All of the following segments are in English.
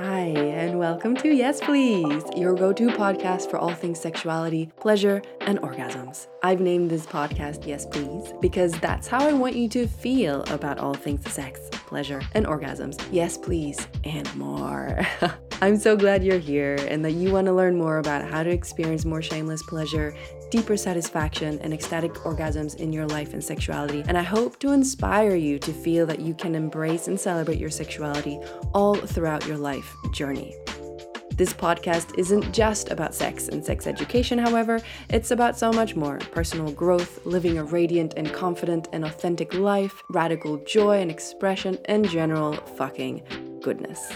Hi, and welcome to Yes Please, your go to podcast for all things sexuality, pleasure, and orgasms. I've named this podcast Yes Please because that's how I want you to feel about all things sex, pleasure, and orgasms. Yes, please, and more. I'm so glad you're here and that you want to learn more about how to experience more shameless pleasure deeper satisfaction, and ecstatic orgasms in your life and sexuality. And I hope to inspire you to feel that you can embrace and celebrate your sexuality all throughout your life journey. This podcast isn't just about sex and sex education, however, it's about so much more personal growth, living a radiant and confident and authentic life, radical joy and expression, and general fucking goodness.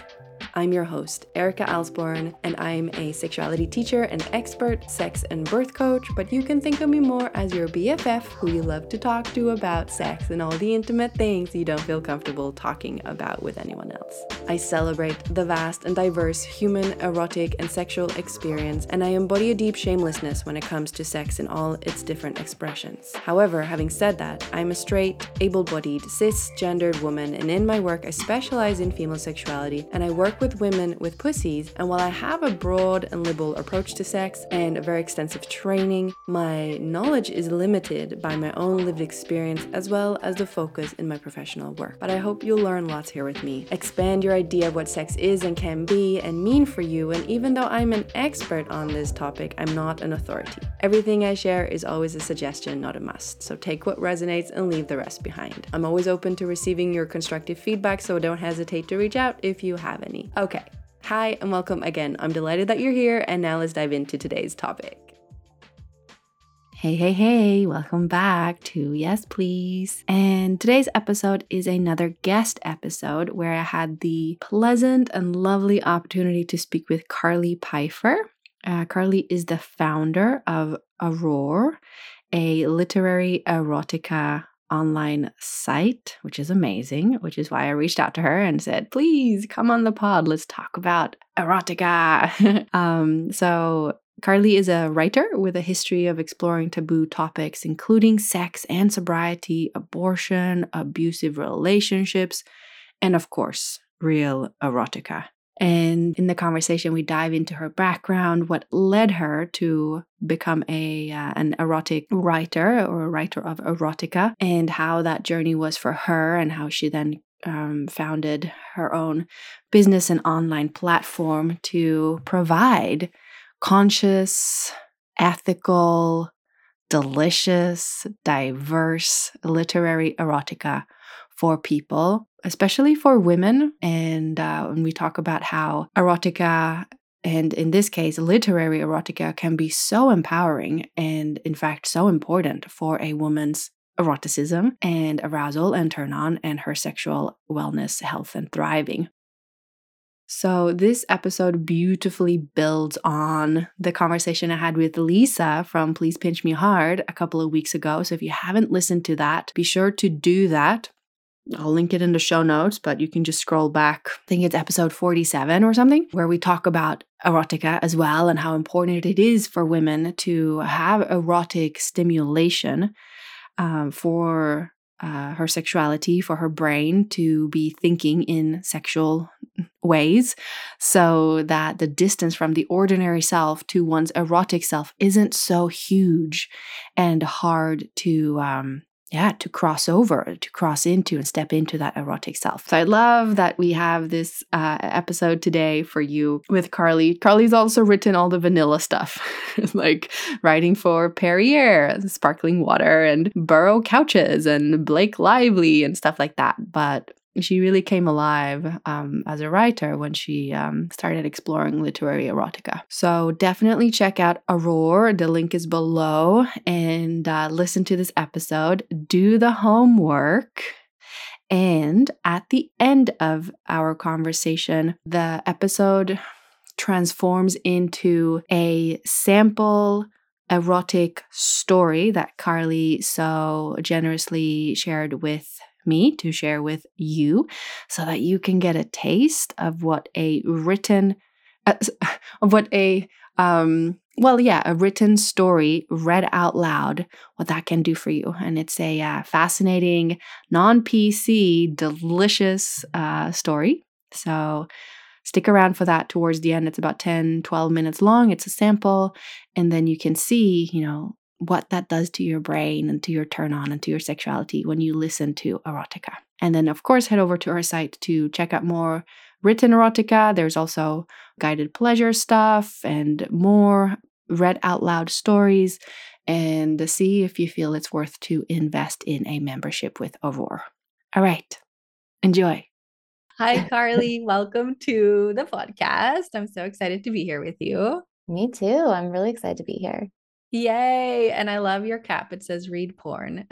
I'm your host, Erika Alsborn, and I'm a sexuality teacher and expert sex and birth coach, but you can think of me more as your BFF who you love to talk to about sex and all the intimate things you don't feel comfortable talking about with anyone else. I celebrate the vast and diverse human, erotic, and sexual experience, and I embody a deep shamelessness when it comes to sex in all its different expressions. However, having said that, I'm a straight, able bodied, cisgendered woman, and in my work, I specialize in female sexuality and I work with women with pussies, and while I have a broad and liberal approach to sex and a very extensive training, my knowledge is limited by my own lived experience as well as the focus in my professional work. But I hope you'll learn lots here with me, expand your idea of what sex is and can be and mean for you, and even though I'm an expert on this topic, I'm not an authority. Everything I share is always a suggestion, not a must, so take what resonates and leave the rest behind. I'm always open to receiving your constructive feedback, so don't hesitate to reach out if you have any. Okay, hi and welcome again. I'm delighted that you're here, and now let's dive into today's topic. Hey, hey, hey, welcome back to Yes Please. And today's episode is another guest episode where I had the pleasant and lovely opportunity to speak with Carly Pifer. Uh, Carly is the founder of Aurore, a literary erotica online site, which is amazing, which is why I reached out to her and said, please come on the pod. Let's talk about erotica. um, so, Carly is a writer with a history of exploring taboo topics, including sex and sobriety, abortion, abusive relationships, and of course, real erotica. And in the conversation, we dive into her background, what led her to become a uh, an erotic writer or a writer of erotica, and how that journey was for her, and how she then um, founded her own business and online platform to provide conscious, ethical, delicious, diverse literary erotica for people, especially for women. And uh, when we talk about how erotica and in this case, literary erotica can be so empowering and, in fact, so important for a woman's eroticism and arousal and turn on and her sexual wellness, health, and thriving. So, this episode beautifully builds on the conversation I had with Lisa from Please Pinch Me Hard a couple of weeks ago. So, if you haven't listened to that, be sure to do that. I'll link it in the show notes, but you can just scroll back. I think it's episode 47 or something, where we talk about erotica as well and how important it is for women to have erotic stimulation um, for uh, her sexuality, for her brain to be thinking in sexual ways, so that the distance from the ordinary self to one's erotic self isn't so huge and hard to um, yeah, to cross over, to cross into and step into that erotic self. So I love that we have this uh, episode today for you with Carly. Carly's also written all the vanilla stuff, like writing for Perrier, sparkling water, and Burrow couches, and Blake Lively, and stuff like that. But she really came alive um, as a writer when she um, started exploring literary erotica. So definitely check out Aurore. The link is below and uh, listen to this episode. Do the homework. And at the end of our conversation, the episode transforms into a sample erotic story that Carly so generously shared with me to share with you so that you can get a taste of what a written uh, of what a um well yeah a written story read out loud what that can do for you and it's a uh, fascinating non-pc delicious uh, story so stick around for that towards the end. It's about 10, 12 minutes long. It's a sample. And then you can see, you know, what that does to your brain and to your turn on and to your sexuality when you listen to erotica. And then, of course, head over to our site to check out more written erotica. There's also guided pleasure stuff and more read out loud stories and see if you feel it's worth to invest in a membership with Aurore. All right, enjoy. Hi, Carly. Welcome to the podcast. I'm so excited to be here with you. Me too. I'm really excited to be here. Yay. And I love your cap. It says read porn.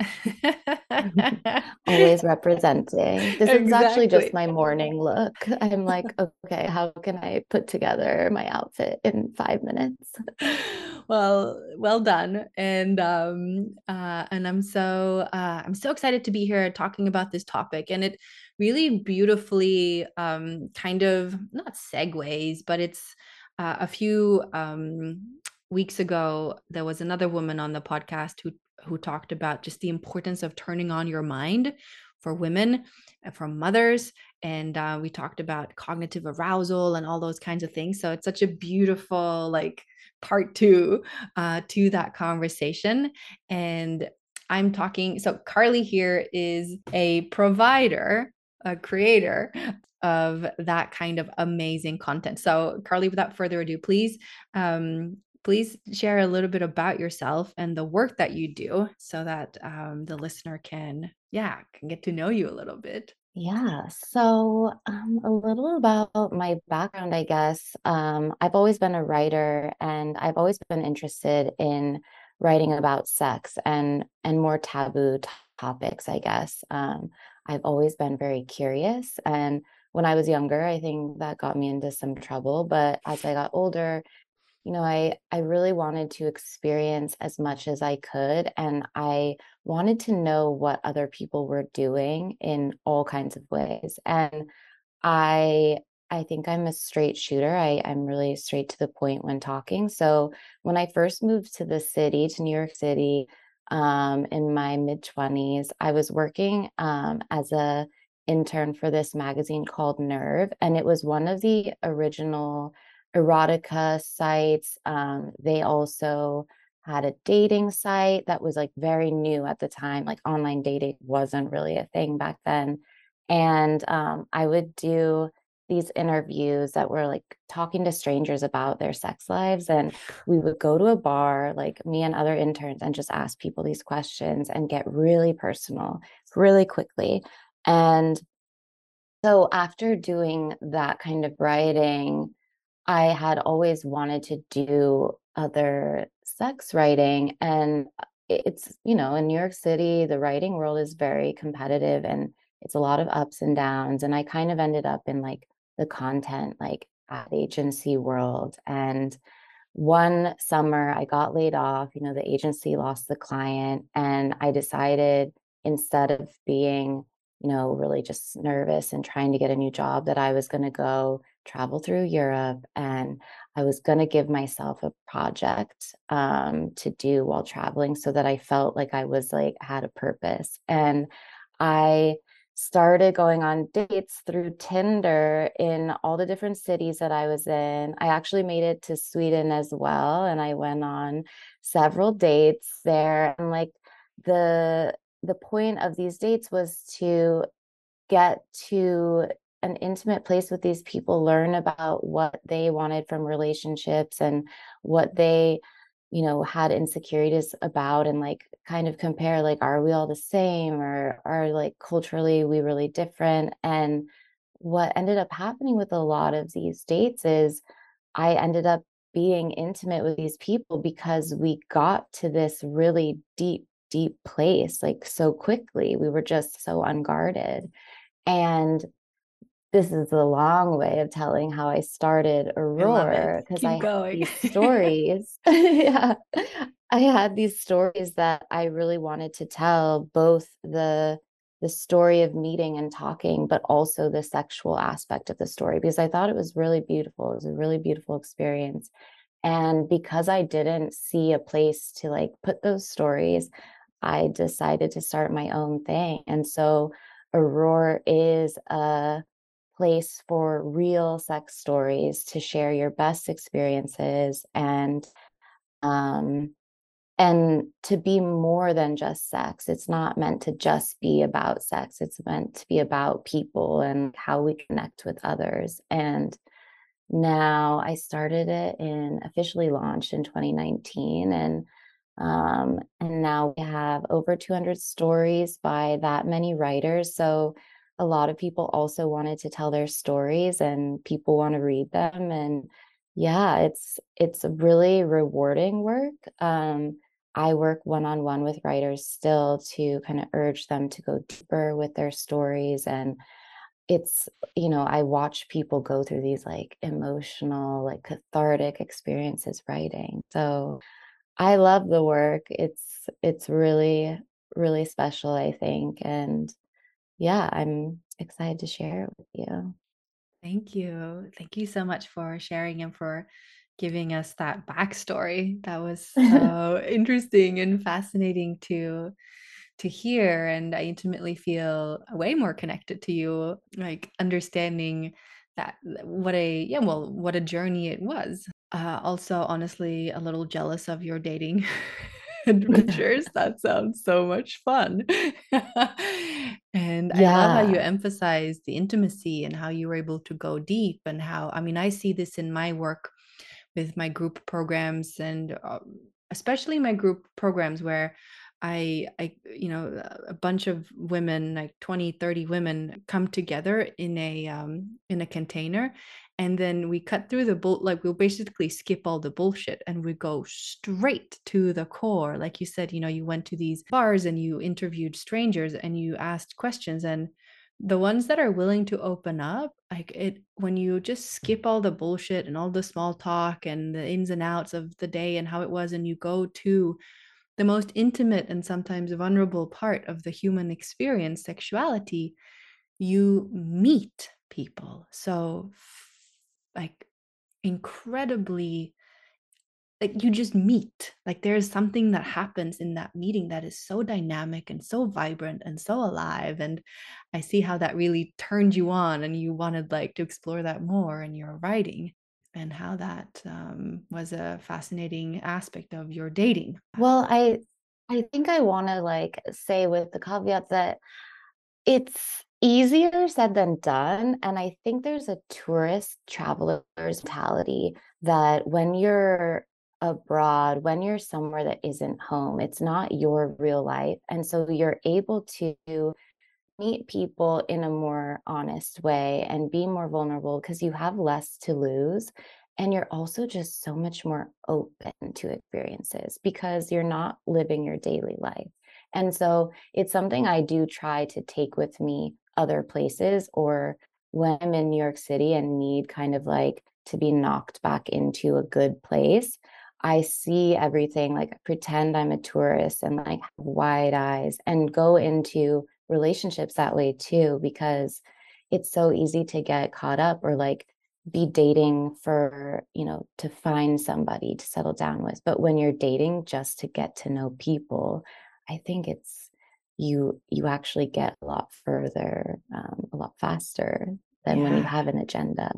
Always representing. This exactly. is actually just my morning look. I'm like, okay, how can I put together my outfit in five minutes? well, well done. And um uh and I'm so uh I'm so excited to be here talking about this topic. And it really beautifully um kind of not segues, but it's uh, a few um weeks ago there was another woman on the podcast who who talked about just the importance of turning on your mind for women uh, for mothers. And uh, we talked about cognitive arousal and all those kinds of things. So it's such a beautiful like part two uh, to that conversation. And i'm talking so carly here is a provider a creator of that kind of amazing content. So, Carly, without further ado, please um, please share a little bit about yourself and the work that you do so that um, the listener can yeah can get to know you a little bit. Yeah so um, a little about my background i guess. Um, i've always been a writer and i've always been interested in writing about sex and and more taboo t- topics i guess. Um, i've always been very curious and when i was younger i think that got me into some trouble but as i got older you know i i really wanted to experience as much as i could and i wanted to know what other people were doing in all kinds of ways and i i think i'm a straight shooter i i'm really straight to the point when talking so when i first moved to the city to new york city um, in my mid 20s i was working um, as a intern for this magazine called nerve and it was one of the original erotica sites. Um, they also had a dating site that was like very new at the time. Like online dating wasn't really a thing back then. And um, I would do these interviews that were like talking to strangers about their sex lives. And we would go to a bar, like me and other interns, and just ask people these questions and get really personal really quickly. And so after doing that kind of writing, I had always wanted to do other sex writing. And uh, it's, you know, in New York City, the writing world is very competitive and it's a lot of ups and downs. And I kind of ended up in like the content, like ad agency world. And one summer I got laid off, you know, the agency lost the client. And I decided instead of being, you know, really just nervous and trying to get a new job, that I was going to go travel through Europe and I was going to give myself a project um, to do while traveling so that I felt like I was like had a purpose. And I started going on dates through Tinder in all the different cities that I was in. I actually made it to Sweden as well and I went on several dates there and like the the point of these dates was to get to an intimate place with these people learn about what they wanted from relationships and what they you know had insecurities about and like kind of compare like are we all the same or are like culturally we really different? And what ended up happening with a lot of these dates is i ended up being intimate with these people because we got to this really deep deep place like so quickly. We were just so unguarded. And this is a long way of telling how I started Aurore because I, I had these stories. yeah. I had these stories that I really wanted to tell both the the story of meeting and talking, but also the sexual aspect of the story because I thought it was really beautiful. It was a really beautiful experience. And because I didn't see a place to like put those stories, I decided to start my own thing. And so Aurore is a place for real sex stories to share your best experiences and um and to be more than just sex. It's not meant to just be about sex. It's meant to be about people and how we connect with others. And now i started it in officially launched in 2019 and um, and now we have over 200 stories by that many writers. So a lot of people also wanted to tell their stories and people want to read them and yeah it's it's really rewarding work um, I work one on one with writers still to kind of urge them to go deeper with their stories. And it's, you know, I watch people go through these like emotional, like cathartic experiences writing. So I love the work. It's, it's really, really special, I think. And yeah, I'm excited to share it with you. Thank you. Thank you so much for sharing and for giving us that backstory. That was so interesting and fascinating to to hear and I intimately feel way more connected to you like understanding that what a yeah well what a journey it was. Uh, also honestly a little jealous of your dating adventures. That sounds so much fun. and I love how you emphasize the intimacy and how you were able to go deep and how I mean I see this in my work with my group programs and um, especially my group programs where I, I, you know, a bunch of women, like 20, 30 women come together in a, um, in a container. And then we cut through the bull, like we'll basically skip all the bullshit and we go straight to the core. Like you said, you know, you went to these bars and you interviewed strangers and you asked questions and the ones that are willing to open up, like it when you just skip all the bullshit and all the small talk and the ins and outs of the day and how it was, and you go to the most intimate and sometimes vulnerable part of the human experience, sexuality, you meet people. So, like, incredibly like you just meet like there's something that happens in that meeting that is so dynamic and so vibrant and so alive and i see how that really turned you on and you wanted like to explore that more in your writing and how that um, was a fascinating aspect of your dating. Well, I I think I want to like say with the caveat that it's easier said than done. And I think there's a tourist traveler's mentality that when you're abroad, when you're somewhere that isn't home, it's not your real life. And so you're able to meet people in a more honest way and be more vulnerable because you have less to lose. And you're also just so much more open to experiences because you're not living your daily life. And so it's something I do try to take with me other places or when I'm in New York City and need kind of like to be knocked back into a good place. I see everything like pretend I'm a tourist and like wide eyes and go into relationships that way too because it's so easy to get caught up or like be dating for you know to find somebody to settle down with but when you're dating just to get to know people i think it's you you actually get a lot further um, a lot faster than when you have an agenda.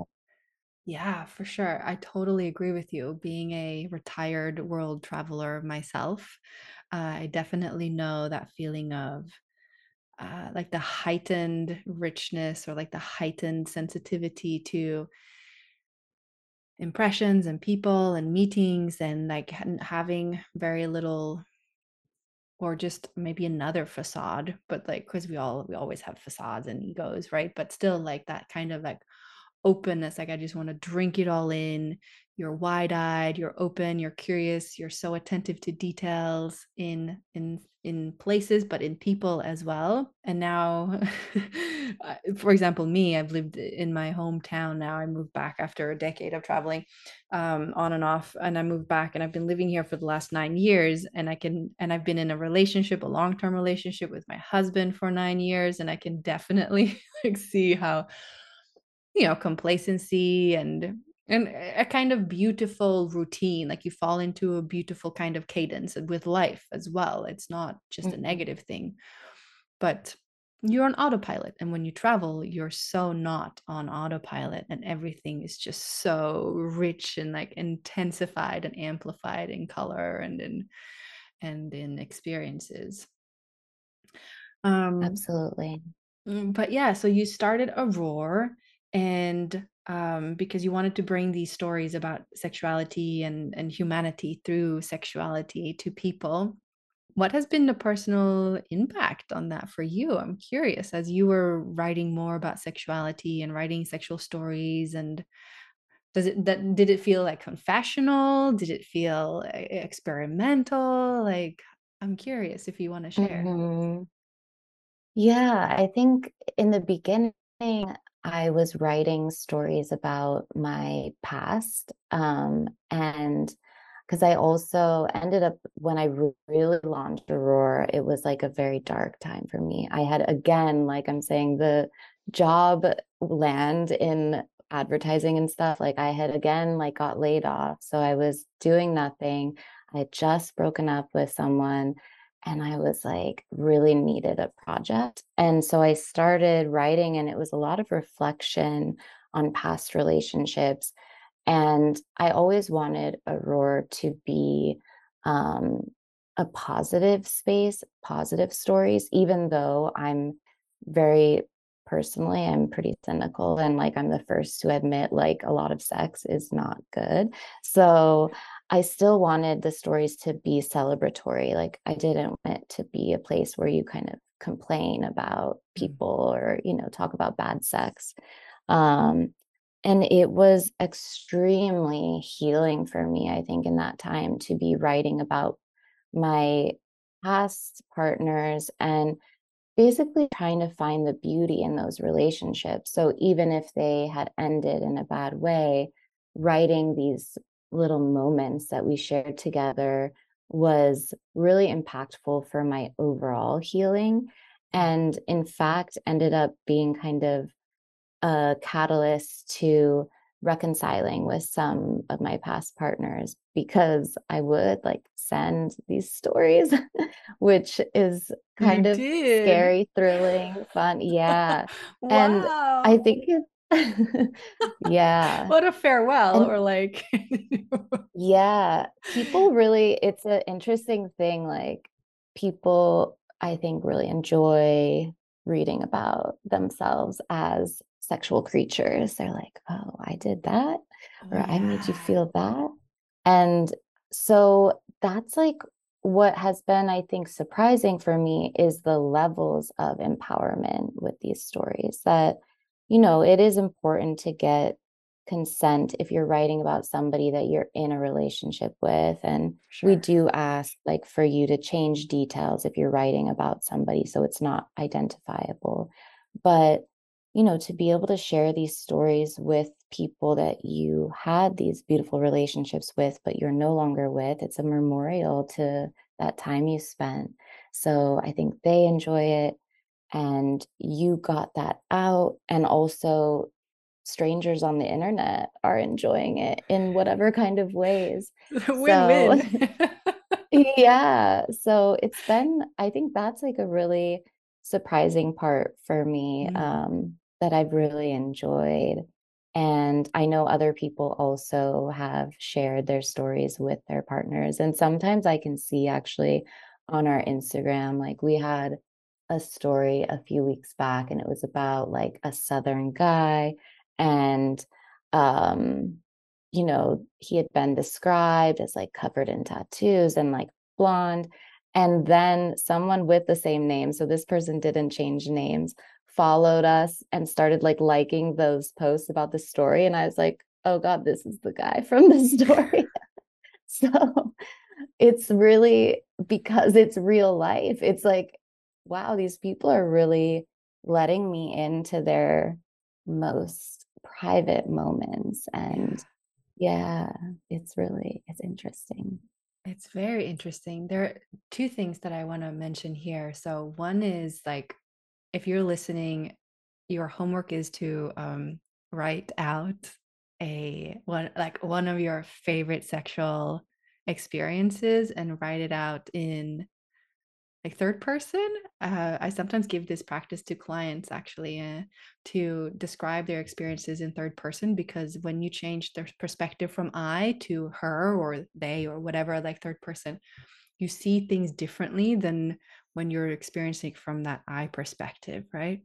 Yeah for sure i totally agree with you being a retired world traveler myself uh, i definitely know that feeling of uh, like the heightened richness or like the heightened sensitivity to impressions and people and meetings and like having very little or just maybe another facade but like because we all we always have facades and egos right? But still like that kind of like openness like i just want to drink it all in. You're wide-eyed you're open you're curious you're so attentive to details in in in places but in people as well. And now for example me i've lived in my hometown now i moved back after a decade of traveling um, on and off and i moved back and i've been living here for the last nine years and i can and i've been in a relationship a long-term relationship with my husband for nine years and i can definitely like see how you know, complacency and and a kind of beautiful routine, like you fall into a beautiful kind of cadence with life as well. It's not just a Mhm. negative thing. But you're on autopilot and when you travel you're so not on autopilot and everything is just so rich and like intensified and amplified in color and in and in experiences um absolutely mm, but yeah so you started aurore and um, because you wanted to bring these stories about sexuality and, and humanity through sexuality to people what has been the personal impact on that for you? I'm curious as you were writing more about sexuality and writing sexual stories and does it that did it feel like confessional? Did it feel experimental? Like I'm curious if you want to share. Mm-hmm. Yeah, I think in the beginning I was writing stories about my past um, and because I also ended up when I really launched Aurore, it was like a very dark time for me. I had again, like I'm saying, the job land in advertising and stuff. Like I had again like got laid off. So I was doing nothing. I had just broken up with someone and I was like really needed a project. And so I started writing and it was a lot of reflection on past relationships and I always wanted Aurore to be um, a positive space, positive stories, even though I'm very personally, I'm pretty cynical and like I'm the first to admit like a lot of sex is not good. So I still wanted the stories to be celebratory. Like I didn't want it to be a place where you kind of complain about mm. people or, you know, talk about bad sex. Um, and it was extremely healing for me i think in that time to be writing about my past partners and basically trying to find the beauty in those relationships so even if they had ended in a bad way writing these little moments that we shared together was really impactful for my overall healing and in fact ended up being kind of a catalyst to reconciling with some of my past partners because I would like send these stories, which is kind you of did. scary, thrilling, fun. Yeah. wow. And I think it's, yeah. What a farewell, and, or like, yeah. People really, it's an interesting thing. Like, people, I think, really enjoy reading about themselves as sexual creatures. They're like, oh, I did that, or yeah. I made you feel that. And so that's like what has been, I think, surprising for me is the levels of empowerment with these stories that, you know, it is important to get consent if you're writing about somebody that you're in a relationship with and sure. we do ask like for you to change details if you're writing about somebody so it's not identifiable but you know, to be able to share these stories with people that you had these beautiful relationships with, but you're no longer with, it's a memorial to that time you spent. So I think they enjoy it and you got that out. And also, strangers on the internet are enjoying it in whatever kind of ways. Win-win. So, yeah. So it's been, I think that's like a really surprising part for me. Mm. Um, that I've really enjoyed. And I know other people also have shared their stories with their partners. And sometimes I can see actually on our Instagram, like we had a story a few weeks back and it was about like a southern guy and um you know he had been described as like covered in tattoos and like blonde and then someone with the same name so this person didn't change names followed us and started like liking those posts about the story and i was like oh god this is the guy from the story. So it's really because it's real life it's like wow these people are really letting me into their most private moments and yeah. it's really it's interesting. It's very interesting. There are two things that i want to mention here. So one is like if you're listening, your homework is to um, write out a one like one of your favorite sexual experiences and write it out in like third person uh, i sometimes give this practice to clients actually uh, to describe their experiences in third person because when you change their perspective from i to her or they or whatever like third person you see things differently than when you're experiencing from that i perspective right?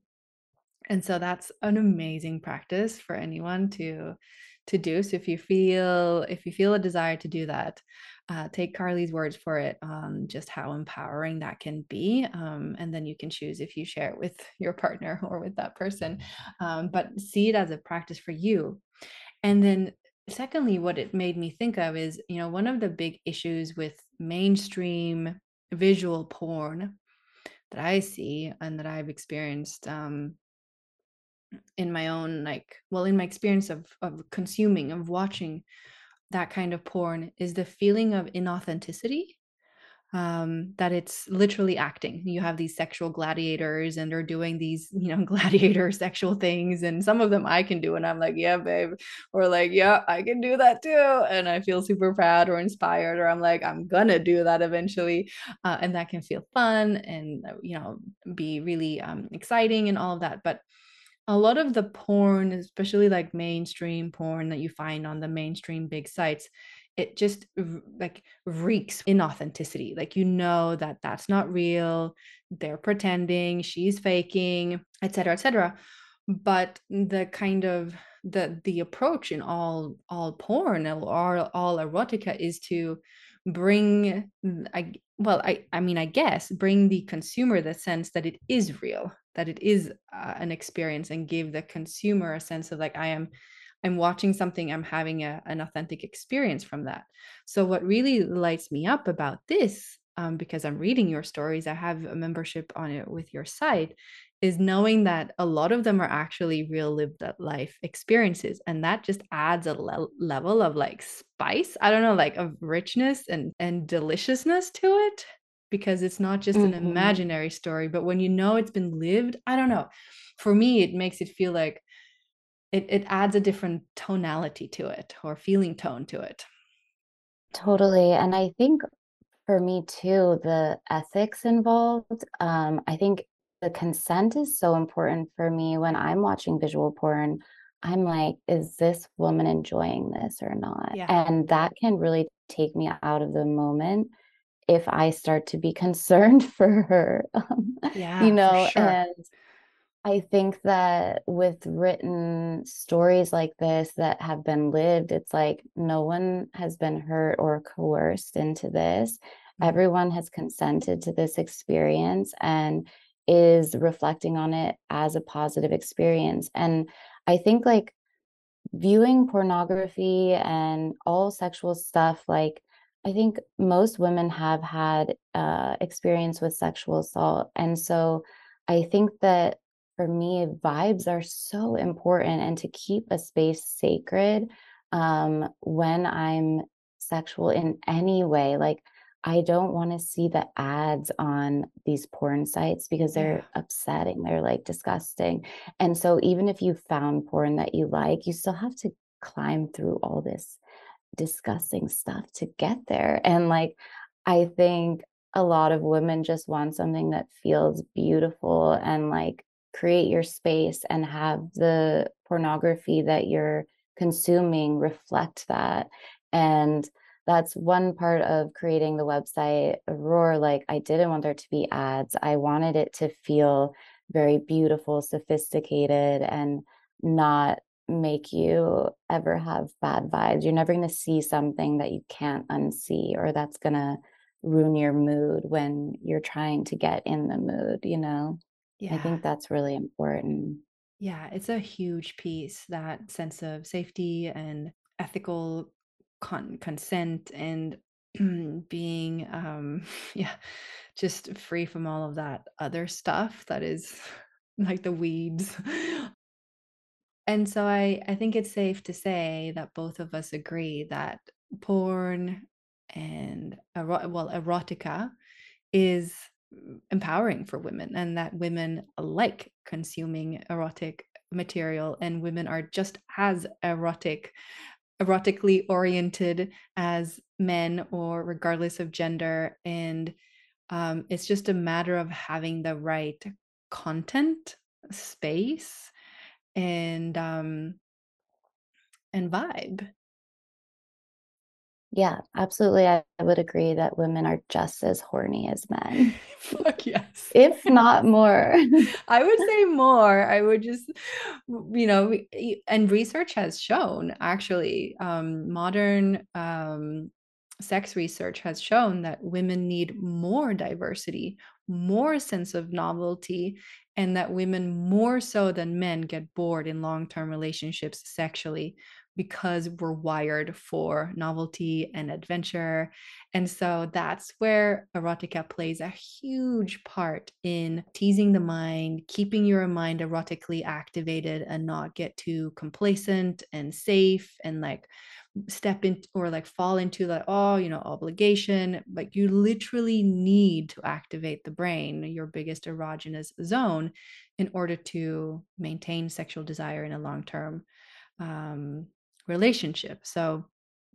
And so that's an amazing practice for anyone to to do. So if you feel if you feel a desire to do that, uh, take Carly's words for it on just how empowering that can be, um, and then you can choose if you share it with your partner or with that person. Um, but see it as a practice for you. And then secondly, what it made me think of is you know one of the big issues with mainstream visual porn that I see and that I've experienced um, in my own like well in my experience of of consuming of watching that kind of porn is the feeling of inauthenticity um that it's literally acting. You have these sexual gladiators and they're doing these you know gladiator sexual things and some of them i can do and i'm like yeah babe or like yeah i can do that too and i feel super proud or inspired or i'm like i'm gonna do that eventually uh, and that can feel fun and uh, you know be really um, exciting and all of that but a lot of the porn, especially like mainstream porn that you find on the mainstream big sites, it just like reeks inauthenticity. Like you know that that's not real. They're pretending, she's faking, etc., etc. But the kind of the the approach in all all porn or all, all erotica is to bring I well I I mean I guess bring the consumer the sense that it is real that it is uh, an experience and give the consumer a sense of like i am i'm watching something i'm having a, an authentic experience from that. So what really lights me up about this um, because i'm reading your stories i have a membership on it with your site is knowing that a lot of them are actually real lived life experiences and that just adds a le- level of like spice i don't know like of richness and and deliciousness to it because it's not just an Mm-hmm. imaginary story but when you know it's been lived i don't know for me it makes it feel like it, it adds a different tonality to it or feeling tone to it Totally. And I think for me too, the ethics involved, um, I think the consent is so important for me when I'm watching visual porn. I'm like, is this woman enjoying this or not? yeah And that can really take me out of the moment if I start to be concerned for her, um, you know, sure and I think that with written stories like this that have been lived, it's like no one has been hurt or coerced into this. Mhm. Everyone has consented to this experience and is reflecting on it as a positive experience. And I think like viewing pornography and all sexual stuff, like I think most women have had uh, experience with sexual assault. And so I think that for me, vibes are so important and to keep a space sacred um, when I'm sexual in any way. Like, I don't want to see the ads on these porn sites because they're upsetting. They're like disgusting. And so even if you found porn that you like, you still have to climb through all this disgusting stuff to get there. And like, I think a lot of women just want something that feels beautiful and like create your space and have the pornography that you're consuming reflect that. And that's one part of creating the website Aurore. Like, I didn't want there to be ads. I wanted it to feel very beautiful, sophisticated, and not make you ever have bad vibes. You're never going to see something that you can't unsee or that's going to ruin your mood when you're trying to get in the mood, you know? Yeah. I think that's really important. yeah it's a huge piece that sense of safety and ethical con- consent and being um yeah just free from all of that other stuff that is like the weeds And so I I think it's safe to say that both of us agree that porn and ero- well erotica is empowering for women and that women like consuming erotic material and women are just as erotic erotically oriented as men or regardless of gender. And Um, it's just a matter of having the right content, space, and um, and vibe. Yeah, absolutely. I, would agree that women are just as horny as men, Fuck yes. if not more. I would say more. I would just, you know, and research has shown actually, um, modern um, sex research has shown that women need more diversity, more sense of novelty, and that women more so than men get bored in long-term relationships sexually because we're wired for novelty and adventure. And so that's where erotica plays a huge part in teasing the mind, keeping your mind erotically activated and not get too complacent and safe and like step in or like fall into that oh you know obligation like you literally need to activate the brain your biggest erogenous zone in order to maintain sexual desire in a long term um, relationship so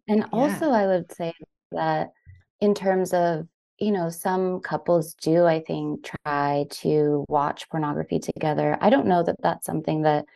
And yeah also, I would say that in terms of, you know, some couples do, I think, try to watch pornography together. I don't know that that's something that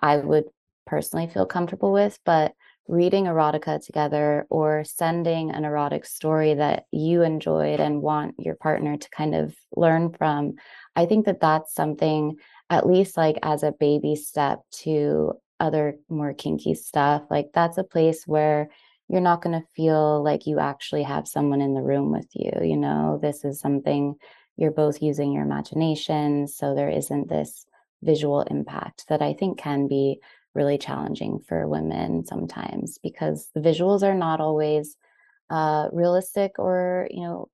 I would personally feel comfortable with, but reading erotica together or sending an erotic story that you enjoyed and want your partner to kind of learn from, I think that that's something, at least like as a baby step to other more kinky stuff, like that's a place where you're not going to feel like you actually have someone in the room with you. You know, this is something you're both using your imagination. So there isn't this visual impact that I think can be really challenging for women sometimes because the visuals are not always uh, realistic or, you know,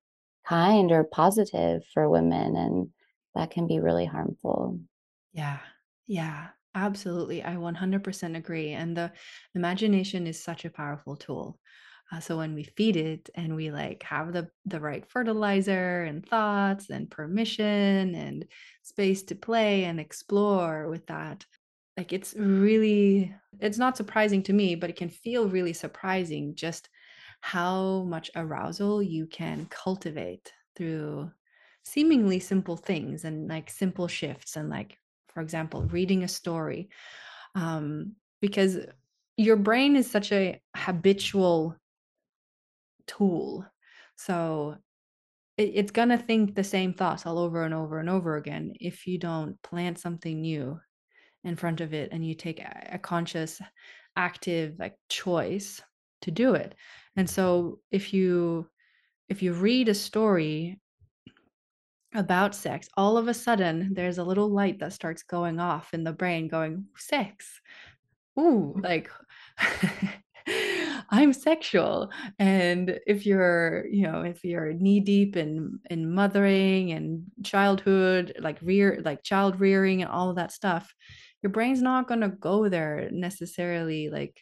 kind or positive for women. And that can be really harmful. Yeah. Yeah. Absolutely. I 100% agree. And the imagination is such a powerful tool. Uh, so when we feed it and we like have the the right fertilizer and thoughts and permission and space to play and explore with that, like it's really it's not surprising to me, but it can feel really surprising just how much arousal you can cultivate through seemingly simple things and like simple shifts and like for example reading a story um because your brain is such a habitual tool. So it, it's going to think the same thoughts all over and over and over again if you don't plant something new in front of it and you take a, a conscious active like choice to do it. And so if you if you read a story about sex, all of a sudden there's a little light that starts going off in the brain going, sex. Ooh, like I'm sexual. And if you're, you know, if you're knee deep in in mothering and childhood, like rear like child rearing and all of that stuff, your brain's not gonna go there necessarily like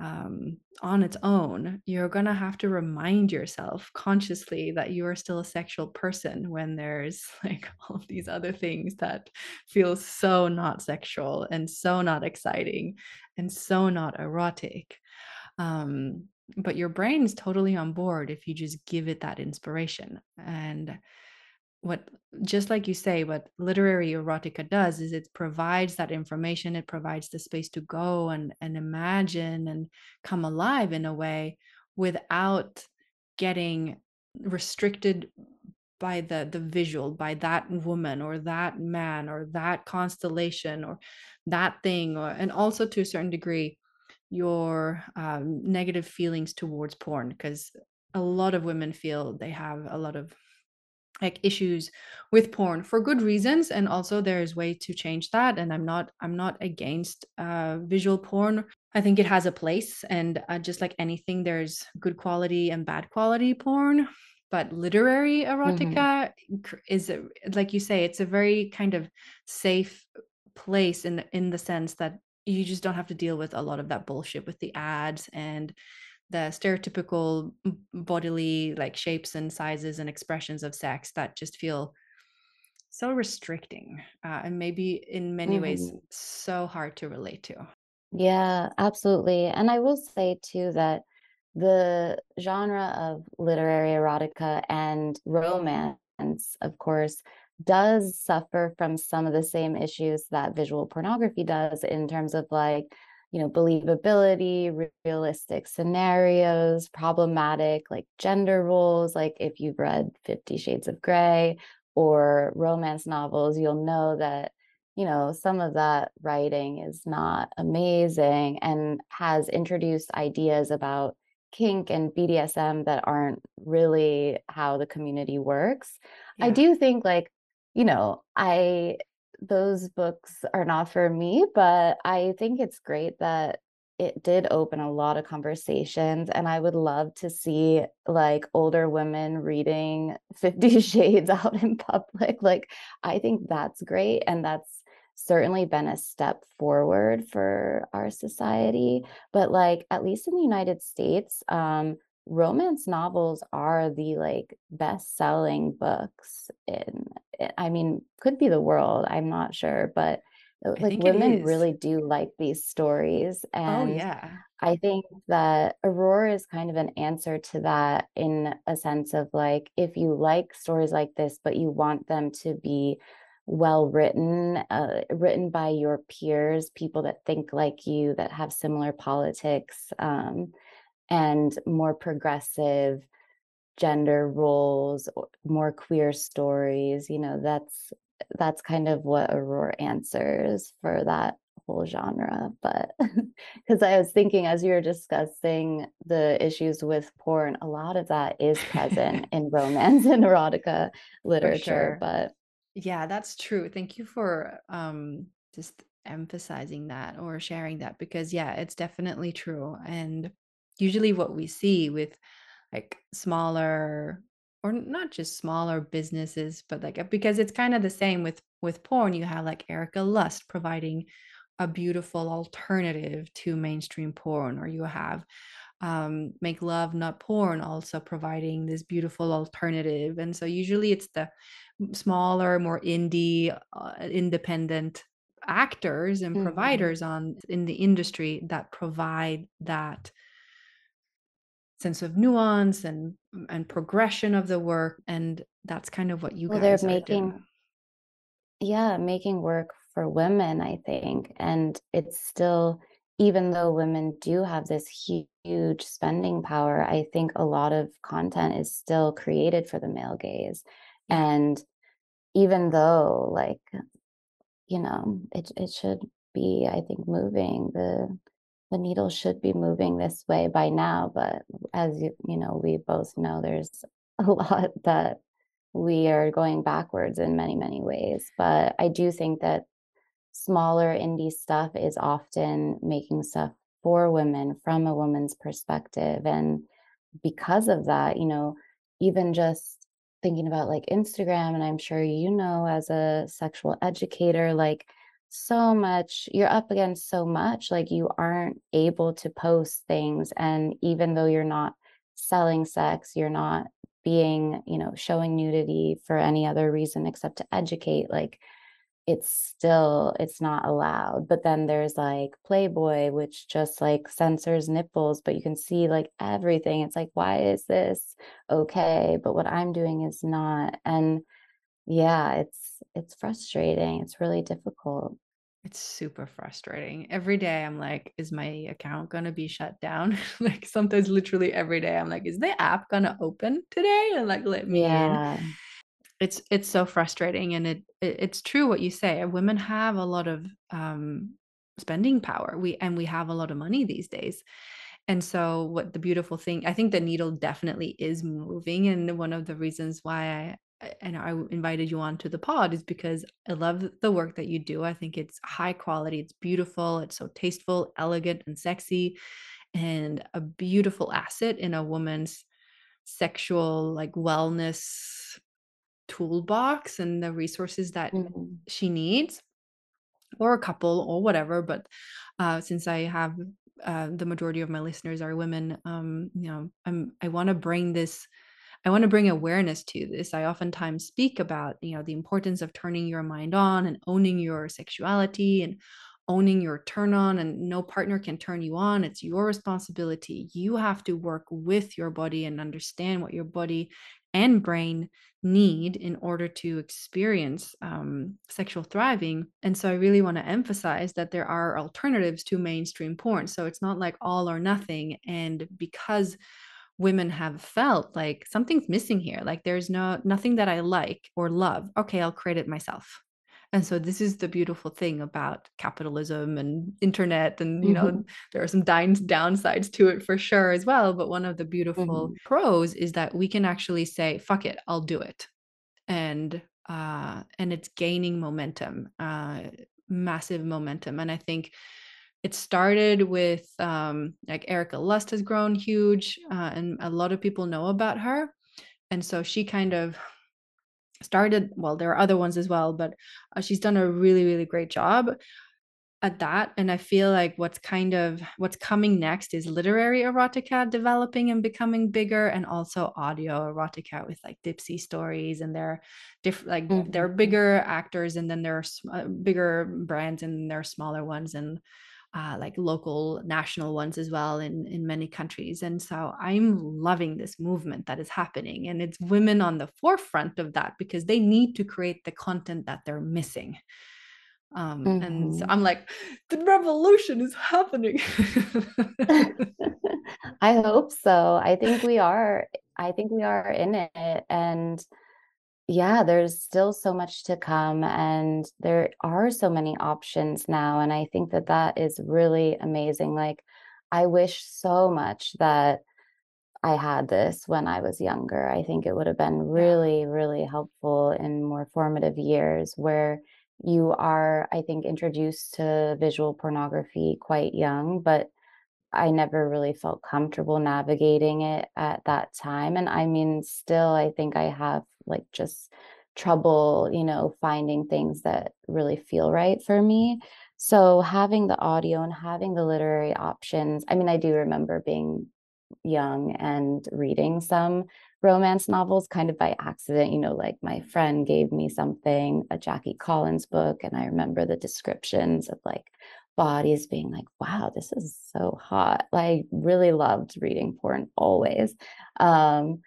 um, on its own, you're going to have to remind yourself consciously that you are still a sexual person when there's like all of these other things that feel so not sexual and so not exciting and so not erotic. Um, but your brain is totally on board if you just give it that inspiration. And what just like you say what literary erotica does is it provides that information it provides the space to go and and imagine and come alive in a way without getting restricted by the the visual by that woman or that man or that constellation or that thing or and also to a certain degree your um, negative feelings towards porn because a lot of women feel they have a lot of like issues with porn for good reasons and also there's way to change that and i'm not i'm not against uh visual porn. I think it has a place and uh, just like anything there's good quality and bad quality porn but literary hmm erotica cr- is a, like you say it's a very kind of safe place in in the sense that you just don't have to deal with a lot of that bullshit with the ads and the stereotypical bodily like shapes and sizes and expressions of sex that just feel so restricting uh, and maybe in many ways hmm so hard to relate to. Yeah, absolutely. And I will say too that the genre of literary erotica and romance, of course, does suffer from some of the same issues that visual pornography does in terms of like you know believability realistic scenarios problematic like gender roles like if you've read 50 shades of gray or romance novels you'll know that you know some of that writing is not amazing and has introduced ideas about kink and BDSM that aren't really how the community works. Yeah. I do think like you know, I those books are not for me, but I think it's great that it did open a lot of conversations and I would love to see like older women reading 50 shades out in public. Like I think that's great and that's certainly been a step forward for our society, but like at least in the United States, um romance novels are the like best selling books in eh, i mean could be the world i'm not sure but uh, like women really do like these stories oh, and oh, yeah. I think that Aurore is kind of an answer to that in a sense of like if you like stories like this but you want them to be well written uh, written by your peers people that think like you that have similar politics um, and more progressive gender roles more queer stories you know that's that's kind of what Aurore answers for that whole genre but because i was thinking as you were discussing the issues with porn a lot of that is present in romance and erotica literature sure. but yeah that's true thank you for um just emphasizing that or sharing that because yeah it's definitely true and usually what we see with like smaller or not just smaller businesses but like because it's kind of the same with with porn you have like Erika Lust providing a beautiful alternative to mainstream porn or you have um, make love not porn also providing this beautiful alternative and so usually it's the smaller more indie uh, independent actors and mm-hmm. providers on in the industry that provide that sense of nuance and and progression of the work and that's kind of what you well, guys they're making doing. yeah making work for women i think and it's still even though women do have this huge spending power i think a lot of content is still created for the male gaze and even though like you know it it should be i think moving the the needle should be moving this way by now but as you, you know we both know there's a lot that we are going backwards in many many ways but i do think that smaller indie stuff is often making stuff for women from a woman's perspective and because of that you know even just thinking about like instagram and i'm sure you know as a sexual educator like so much you're up against so much like you aren't able to post things and even though you're not selling sex you're not being you know showing nudity for any other reason except to educate like it's still it's not allowed. But then there's like playboy which just like censors nipples but you can see like everything. It's like why is this okay? But what i'm doing is not. And yeah it's it's frustrating. It's really difficult it's super frustrating. Every day I'm like, is my account going to be shut down? like sometimes literally every day I'm like, is the app going to open today and like let me yeah. in? It's it's so frustrating and it, it it's true what you say. Women have a lot of um spending power. We and we have a lot of money these days. And so what the beautiful thing, I think the needle definitely is moving and one of the reasons why and I invited you on to the pod is because I love the work that you do. I think it's high quality, it's beautiful, it's so tasteful, elegant, and sexy, and a beautiful asset in a woman's sexual like wellness toolbox and the resources that mm-hmm. she needs or a couple or whatever but uh, since i have uh, the majority of my listeners are women um, you know i'm i want to bring this I want to bring awareness to this. I oftentimes speak about, you know, the importance of turning your mind on and owning your sexuality and owning your turn on and no partner can turn you on it's your responsibility you have to work with your body and understand what your body and brain need in order to experience um, sexual thriving. And so I really want to emphasize that there are alternatives to mainstream porn. So it's not like all or nothing. And because women have felt like something's missing here, like there's no nothing that I like or love, okay, I'll create it myself. And so this is the beautiful thing about capitalism and internet. And, you know, mm-hmm. there are some downsides to it for sure as well. But one of the beautiful mm-hmm. pros is that we can actually say, fuck it, I'll do it. And uh and it's gaining momentum, uh massive momentum. And I think it started with um like Erika Lust has grown huge, uh, and a lot of people know about her. And so she kind of started well there are other ones as well but uh, she's done a really really great job at that and i feel like what's kind of what's coming next is literary erotica developing and becoming bigger and also audio erotica with like dipsea stories and they're different like mm-hmm. they're bigger actors and then there are uh, bigger brands and there are smaller ones and uh, like local national ones as well in in many countries and so i'm loving this movement that is happening and it's women on the forefront of that because they need to create the content that they're missing um, mm-hmm. and so mm-hmm. i'm like the revolution is happening i hope so i think we are i think we are in it and yeah, there's still so much to come, and there are so many options now. And I think that that is really amazing. Like, I wish so much that I had this when I was younger. I think it would have been really, really helpful in more formative years where you are, I think, introduced to visual pornography quite young, but I never really felt comfortable navigating it at that time. And I mean, still, I think I have like just trouble, you know, finding things that really feel right for me. So having the audio and having the literary options, I mean, I do remember being young and reading some romance novels kind of by accident. You know, like my friend gave me something, a Jackie Collins book, and I remember the descriptions of like bodies being like, wow, this is so hot. Like, I really loved reading porn always. Um,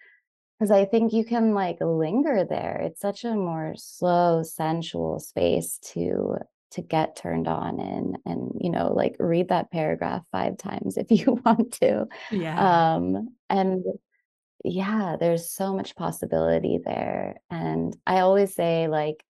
because I think you can like linger there. It's such a more slow, sensual space to to get turned on and and you know like read that paragraph five times if you want to yeah um and yeah there's so much possibility there and i always say like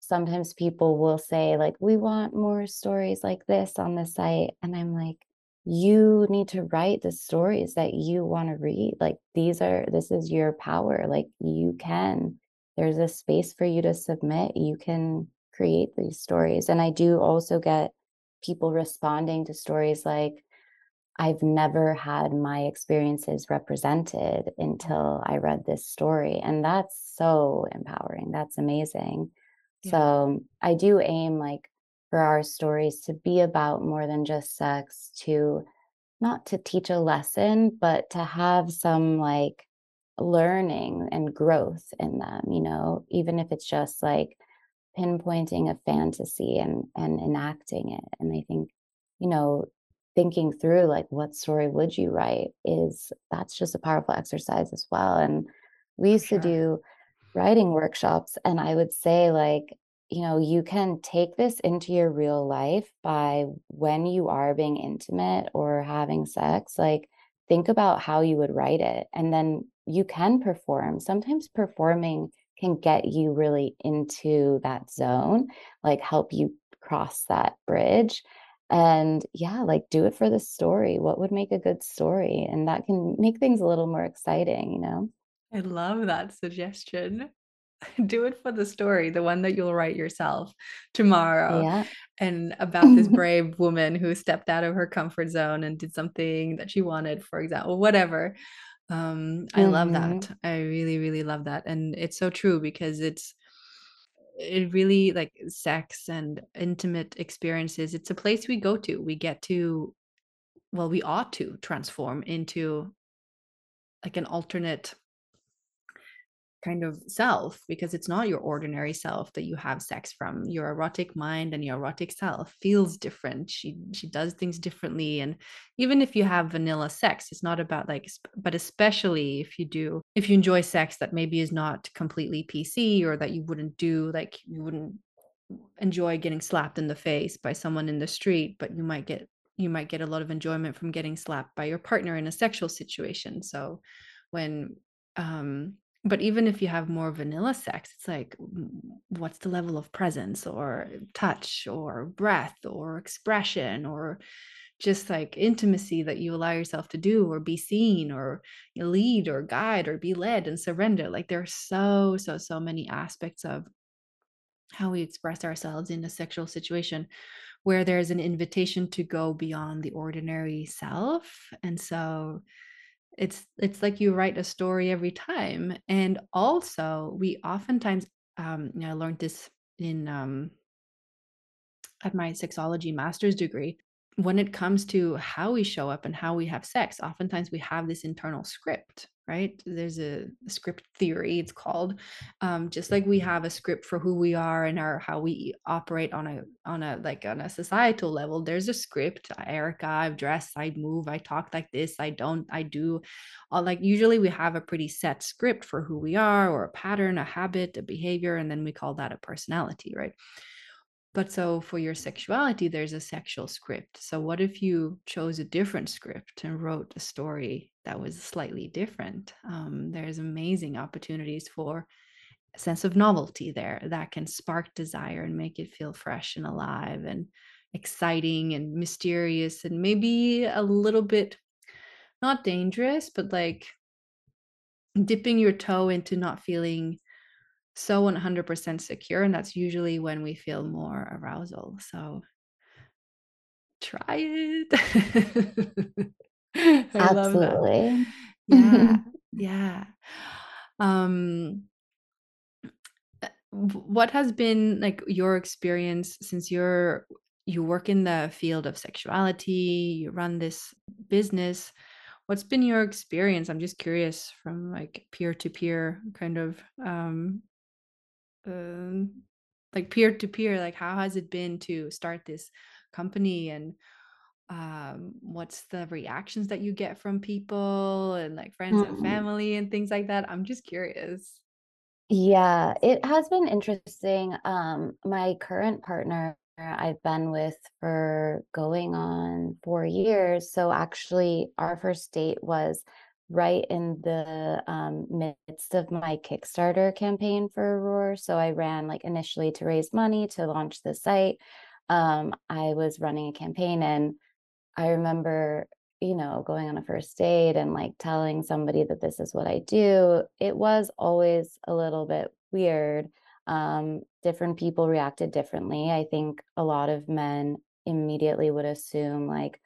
sometimes people will say like we want more stories like this on the site and i'm like you need to write the stories that you want to read like these are this is your power like you can there's a space for you to submit you can create these stories and i do also get people responding to stories like i've never had my experiences represented until i read this story and that's so empowering that's amazing yeah. so i do aim like for our stories to be about more than just sex, to not to teach a lesson, but to have some like learning and growth in them, you know, even if it's just like pinpointing a fantasy and and enacting it. And I think, you know, thinking through like what story would you write is that's just a powerful exercise as well. And we used sure. to do writing workshops and I would say like you know, you can take this into your real life by when you are being intimate or having sex, like think about how you would write it and then you can perform. Sometimes performing can get you really into that zone, like help you cross that bridge. And yeah, like do it for the story. What would make a good story? And that can make things a little more exciting, you know? I love that suggestion. do it for the story, the one that you'll write yourself tomorrow. Yeah. And about this brave woman who stepped out of her comfort zone and did something that she wanted, for example, whatever. Um, I mm-hmm. love that. I really, really love that. And it's so true because it's it really like sex and intimate experiences, it's a place we go to. We get to well, we ought to transform into like an alternate kind of self because it's not your ordinary self that you have sex from. Your erotic mind and your erotic self feels different. She she does things differently. And even if you have vanilla sex it's not about like but especially if you do if you enjoy sex that maybe is not completely pc or that you wouldn't do like you wouldn't enjoy getting slapped in the face by someone in the street but you might get you might get a lot of enjoyment from getting slapped by your partner in a sexual situation. So when um but even if you have more vanilla sex it's like what's the level of presence or touch or breath or expression or just like intimacy that you allow yourself to do or be seen or lead or guide or be led and surrender? Like there are so so so many aspects of how we express ourselves in a sexual situation where there's an invitation to go beyond the ordinary self and so it's it's like you write a story every time and also we oftentimes um you know, i learned this in um at my sexology master's degree when it comes to how we show up and how we have sex, oftentimes we have this internal script, right? There's a, script theory, it's called. Um, just like we have a script for who we are and our how we operate on a on a like on a societal level. There's a script. Erika, I dress, I move, I talk like this, I don't, I do. All like usually we have a pretty set script for who we are, or a pattern, a habit, a behavior, and then we call that a personality, right? But so for your sexuality, there's a sexual script. So what if you chose a different script and wrote a story that was slightly different? Um, there's amazing opportunities for a sense of novelty there that can spark desire and make it feel fresh and alive and exciting and mysterious and maybe a little bit not dangerous, but like dipping your toe into not feeling so 100% secure and that's usually when we feel more arousal so try it absolutely. Yeah yeah. Um uh, what has been like your experience since you're you work in the field of sexuality you run this business what's been your experience? I'm just curious from like peer to peer kind of um um, like peer to peer like how has it been to start this company and um what's the reactions that you get from people and like friends and Mm. family and things like that i'm just curious Yeah, it has been interesting. Um, my current partner I've been with for going on four years. So actually, our first date was right in the um, midst of my Kickstarter campaign for Aurore. So I ran like initially to raise money to launch the site. Um, I was running a campaign and I remember, you know, going on a first date and like telling somebody that this is what I do. It was always a little bit weird. Um, different people reacted differently. I think a lot of men immediately would assume, like,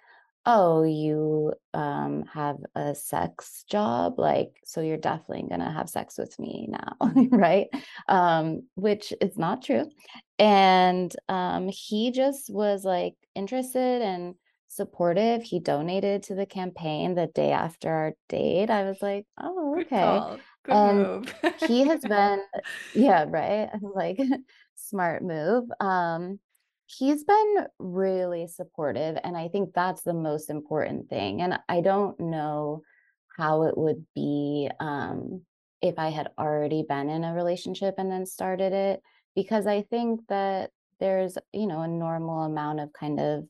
oh, you um, have a sex job, like, so you're definitely going to have sex with me now, Mhm. right? Um, which is not true. And um, he just was like interested and supportive. He donated to the campaign the day after our date. I was like, "Oh, okay." good move he has been yeah, right? Like smart move. Um he's been really supportive and I think that's the most important thing. And I don't know how it would be um if I had already been in a relationship and then started it because I think that there's, you know, a normal amount of kind of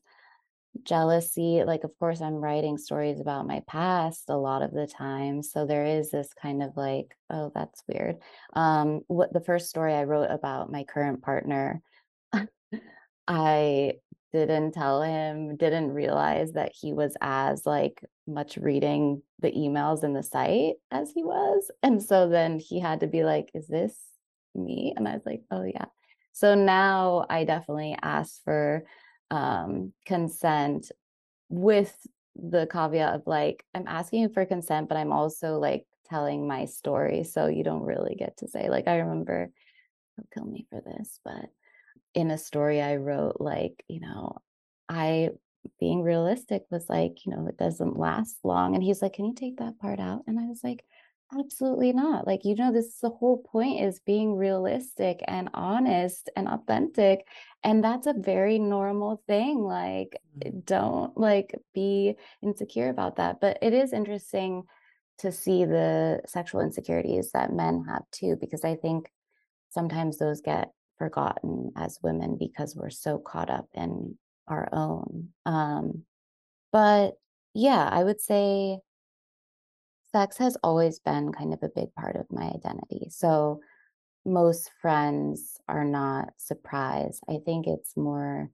jealousy like of course i'm writing stories about my past a lot of the time so there is this kind of like oh that's weird. Um what the first story i wrote about my current partner i didn't tell him didn't realize that he was as like much reading the emails in the site as he was and so then he had to be like is this me? And i was like oh yeah. So now i definitely ask for um, consent with the caveat of like, I'm asking for consent, but I'm also like telling my story. So you don't really get to say, like, I remember, he'll kill me for this, but in a story I wrote, like, you know, I being realistic was like, you know, it doesn't last long. And he's like, Can you take that part out? And I was like, absolutely not. Like, you know, this is the whole point is being realistic and honest and authentic. And that's a very normal thing. Like, Mm. don't like be insecure about that. But it is interesting to see the sexual insecurities that men have too, because I think sometimes those get forgotten as women because we're so caught up in our own. Um, but yeah, I would say sex has always been kind of a big part of my identity. So most friends are not surprised. I think it's more,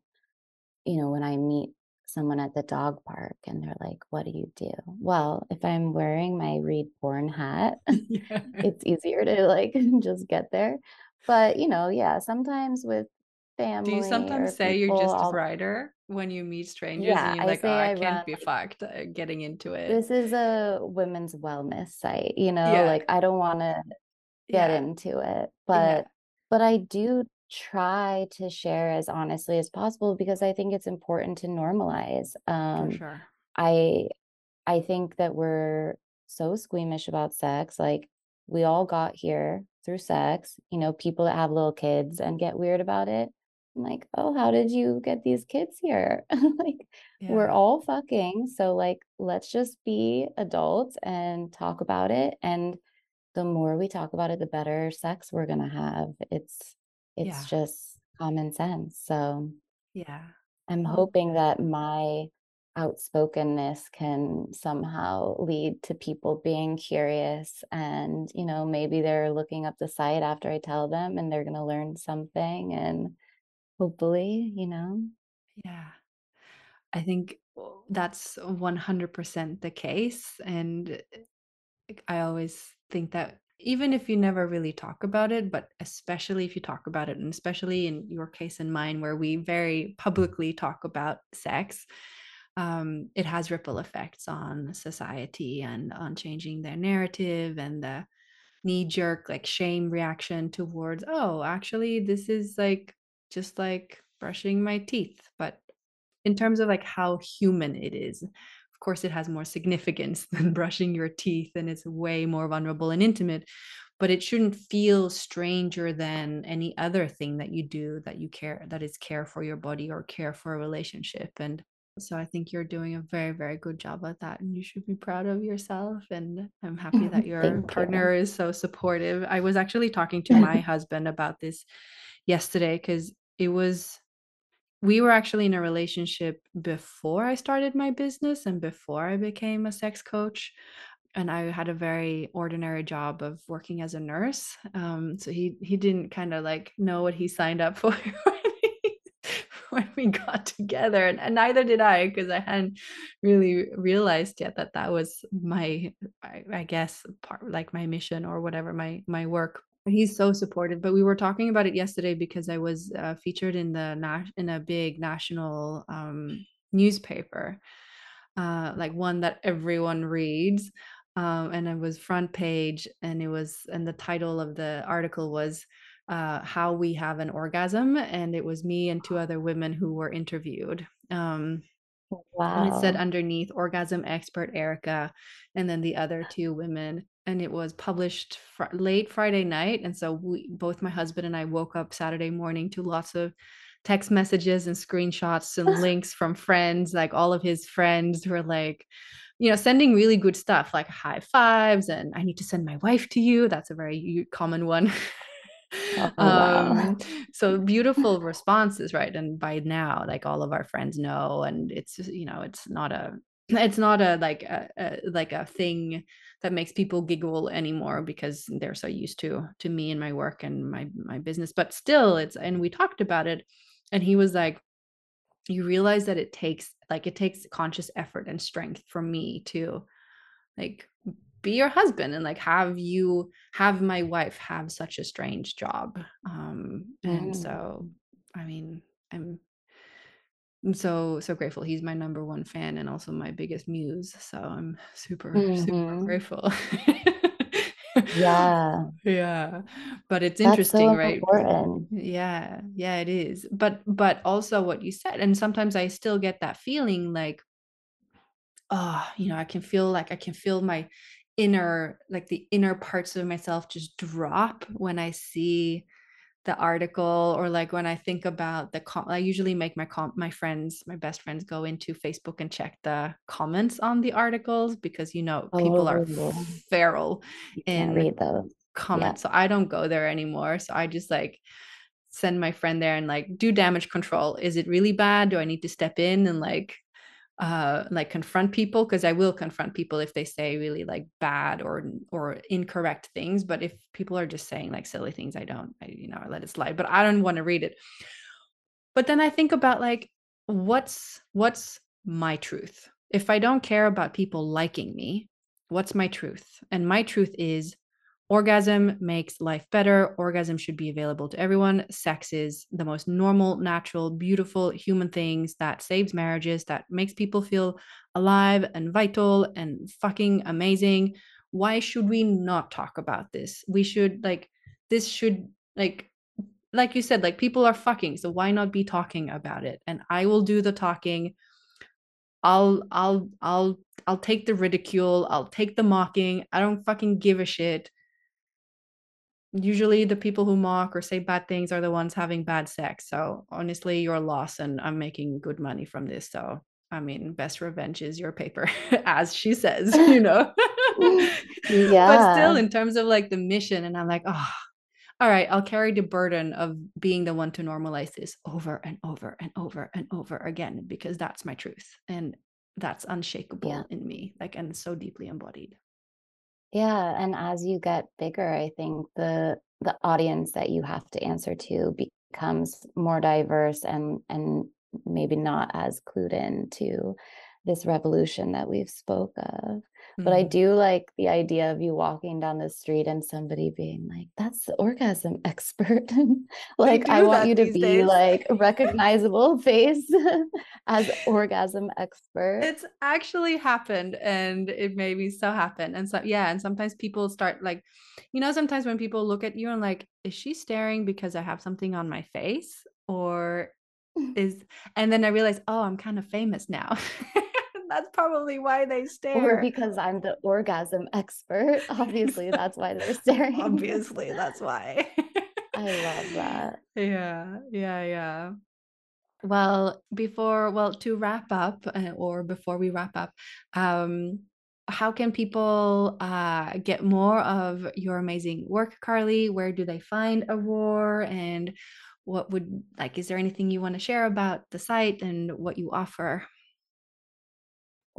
you know, when I meet someone at the dog park and they're like, What do you do? Well, if I'm wearing my read porn hat, Yeah. it's easier to like just get there. But, you know, yeah, sometimes with family. Do you sometimes say you're people, just a writer when you meet strangers and yeah, you're I like, "Oh, I I can't be fucked uh, getting into it." this is a women's wellness site, you know, Yeah. like I don't want to get Yeah. into it, but but I do try to share as honestly as possible because I think it's important to normalize. Um, sure. I I think that we're so squeamish about sex. Like we all got here through sex, you know, people that have little kids and get weird about it. I'm like, oh, how did you get these kids here? like we're all fucking. So like let's just be adults and talk about it. And the more we talk about it, the better sex we're gonna have. It's it's Yeah. just common sense. So Yeah. I'm hoping that my outspokenness can somehow lead to people being curious and, you know, maybe they're looking up the site after I tell them and they're gonna learn something and hopefully, you know. yeah. I think that's 100% the case, and I always think that even if you never really talk about it, but especially if you talk about it, and especially in your case and mine, where we very publicly talk about sex, um, it has ripple effects on society and on changing their narrative and the knee jerk, like shame reaction towards, oh, actually, this is like just like brushing my teeth, but in terms of, like, how human it is. Of course, it has more significance than brushing your teeth, and it's way more vulnerable and intimate, but it shouldn't feel stranger than any other thing that you do that you care that is care for your body or care for a relationship, and so I think you're doing a very, very good job at that, and you should be proud of yourself, and I'm happy that your Thank you. partner is so supportive. I was actually talking to my husband about this yesterday because it was we were actually in a relationship before I started my business and before I became a sex coach. And I had a very ordinary job of working as a nurse. Um, so he he didn't kind of like know what he signed up for when we, got together, and, and neither did I because I hadn't really realized yet that that was my, I, I guess, part like my mission or whatever my my work. He's so supportive, but we were talking about it yesterday because I was, uh, featured in the na in a big national, um, newspaper, uh, like one that everyone reads, um, and it was front page, and it was and the title of the article was, uh, "How We Have an Orgasm," and it was me and 2 other women who were interviewed, um and it said underneath orgasm expert Erika, and then the other 2 women, and it was published fr late Friday night, and so we both my husband and I woke up Saturday morning to lots of text messages and screenshots and links from friends, like all of his friends who are like, you know, sending really good stuff like high fives and "I need to send my wife to you." That's a very common one. Oh, Um, so beautiful responses, right? And by now, like all of our friends know, and it's you know, it's not a it's not a like a, a like a thing that makes people giggle anymore because they're so used to to me and my work and my my business. But still, it's and we talked about it, and he was like, "You realize that it takes like it takes conscious effort and strength for me to like be your husband and like have you have my wife have such a strange job um and Mm. so i mean i'm I'm so so grateful. He's my number one fan and also my biggest muse so i'm super super Mhm. grateful. Yeah, yeah but it's that's interesting so right important. yeah yeah it is. But but also what you said and sometimes i still get that feeling like oh, you know, I can feel like I can feel my inner like the inner parts of myself just drop when i see the article or like when i think about the com- i usually make my com- my friends my best friends go into facebook and check the comments on the articles because you know people oh, are feral in read those. Comments yeah. so i don't go there anymore so i just like send my friend there and like do damage control. Is it really bad? Do i need to step in and like uh like confront people because i will confront people if they say really like bad or or incorrect things but if people are just saying like silly things i don't I, you know i let it slide but i don't want to read it. But then i think about like what's what's my truth? If i don't care about people liking me what's my truth? And my truth is Orgasm makes life better. Orgasm should be available to everyone. Sex is the most normal, natural, beautiful human things that saves marriages, that makes people feel alive and vital and fucking amazing. Why should we not talk about this? We should like this should like like you said like people are fucking, so why not be talking about it? And I will do the talking. I'll I'll I'll I'll take the ridicule, I'll take the mocking. I don't fucking give a shit usually the people who mock or say bad things are the ones having bad sex. So honestly, your loss and I'm making good money from this. So I mean, best revenge is your paper, as she says, you know. yeah. But still, in terms of like the mission, and I'm like, oh, all right, I'll carry the burden of being the one to normalize this over and over and over and over again because that's my truth. And that's unshakable yeah. in me, like, and so deeply embodied. Yeah, and as you get bigger, I think the the audience that you have to answer to becomes more diverse and and maybe not as clued in to this revolution that we've spoke of. But I mm-hmm. do like the idea of you walking down the street and somebody being like, that's the orgasm expert. like, I want you to be days. like a recognizable face as orgasm expert. It's actually happened and it made me so happen. And so, yeah. And sometimes people start like, you know, sometimes when people look at you and like, is she staring because I have something on my face? Or is, and then I realize, oh, I'm kind of famous now. That's probably why they stare. Or because I'm the orgasm expert. Obviously, that's why they're staring. Obviously, that's why. I love that. Yeah, yeah, yeah. Well, before, well, to wrap up, uh, or before we wrap up, um, how can people uh, get more of your amazing work, Carly? Where do they find Aurore? And what would like, is there anything you want to share about the site and what you offer?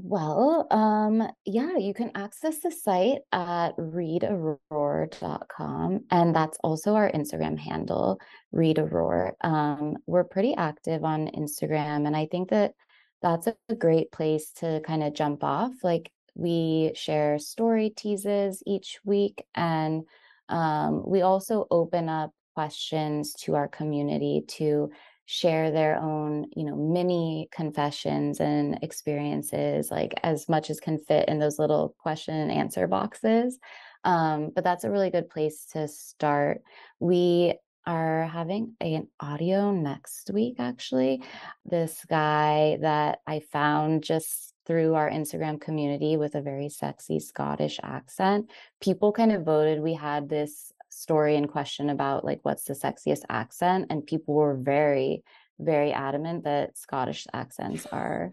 Well, um, yeah, you can access the site at readaurore.com. And that's also our Instagram handle, Read Aurore. Um, we're pretty active on Instagram. And I think that that's a great place to kind of jump off. Like we share story teases each week. And um, we also open up questions to our community to share their own you know mini confessions and experiences like as much as can fit in those little question and answer boxes um, but that's a really good place to start. We are having an audio next week actually. This guy that i found just through our instagram community with a very sexy scottish accent. People kind of voted we had this story in question about like what's the sexiest accent and people were very very adamant that scottish accents are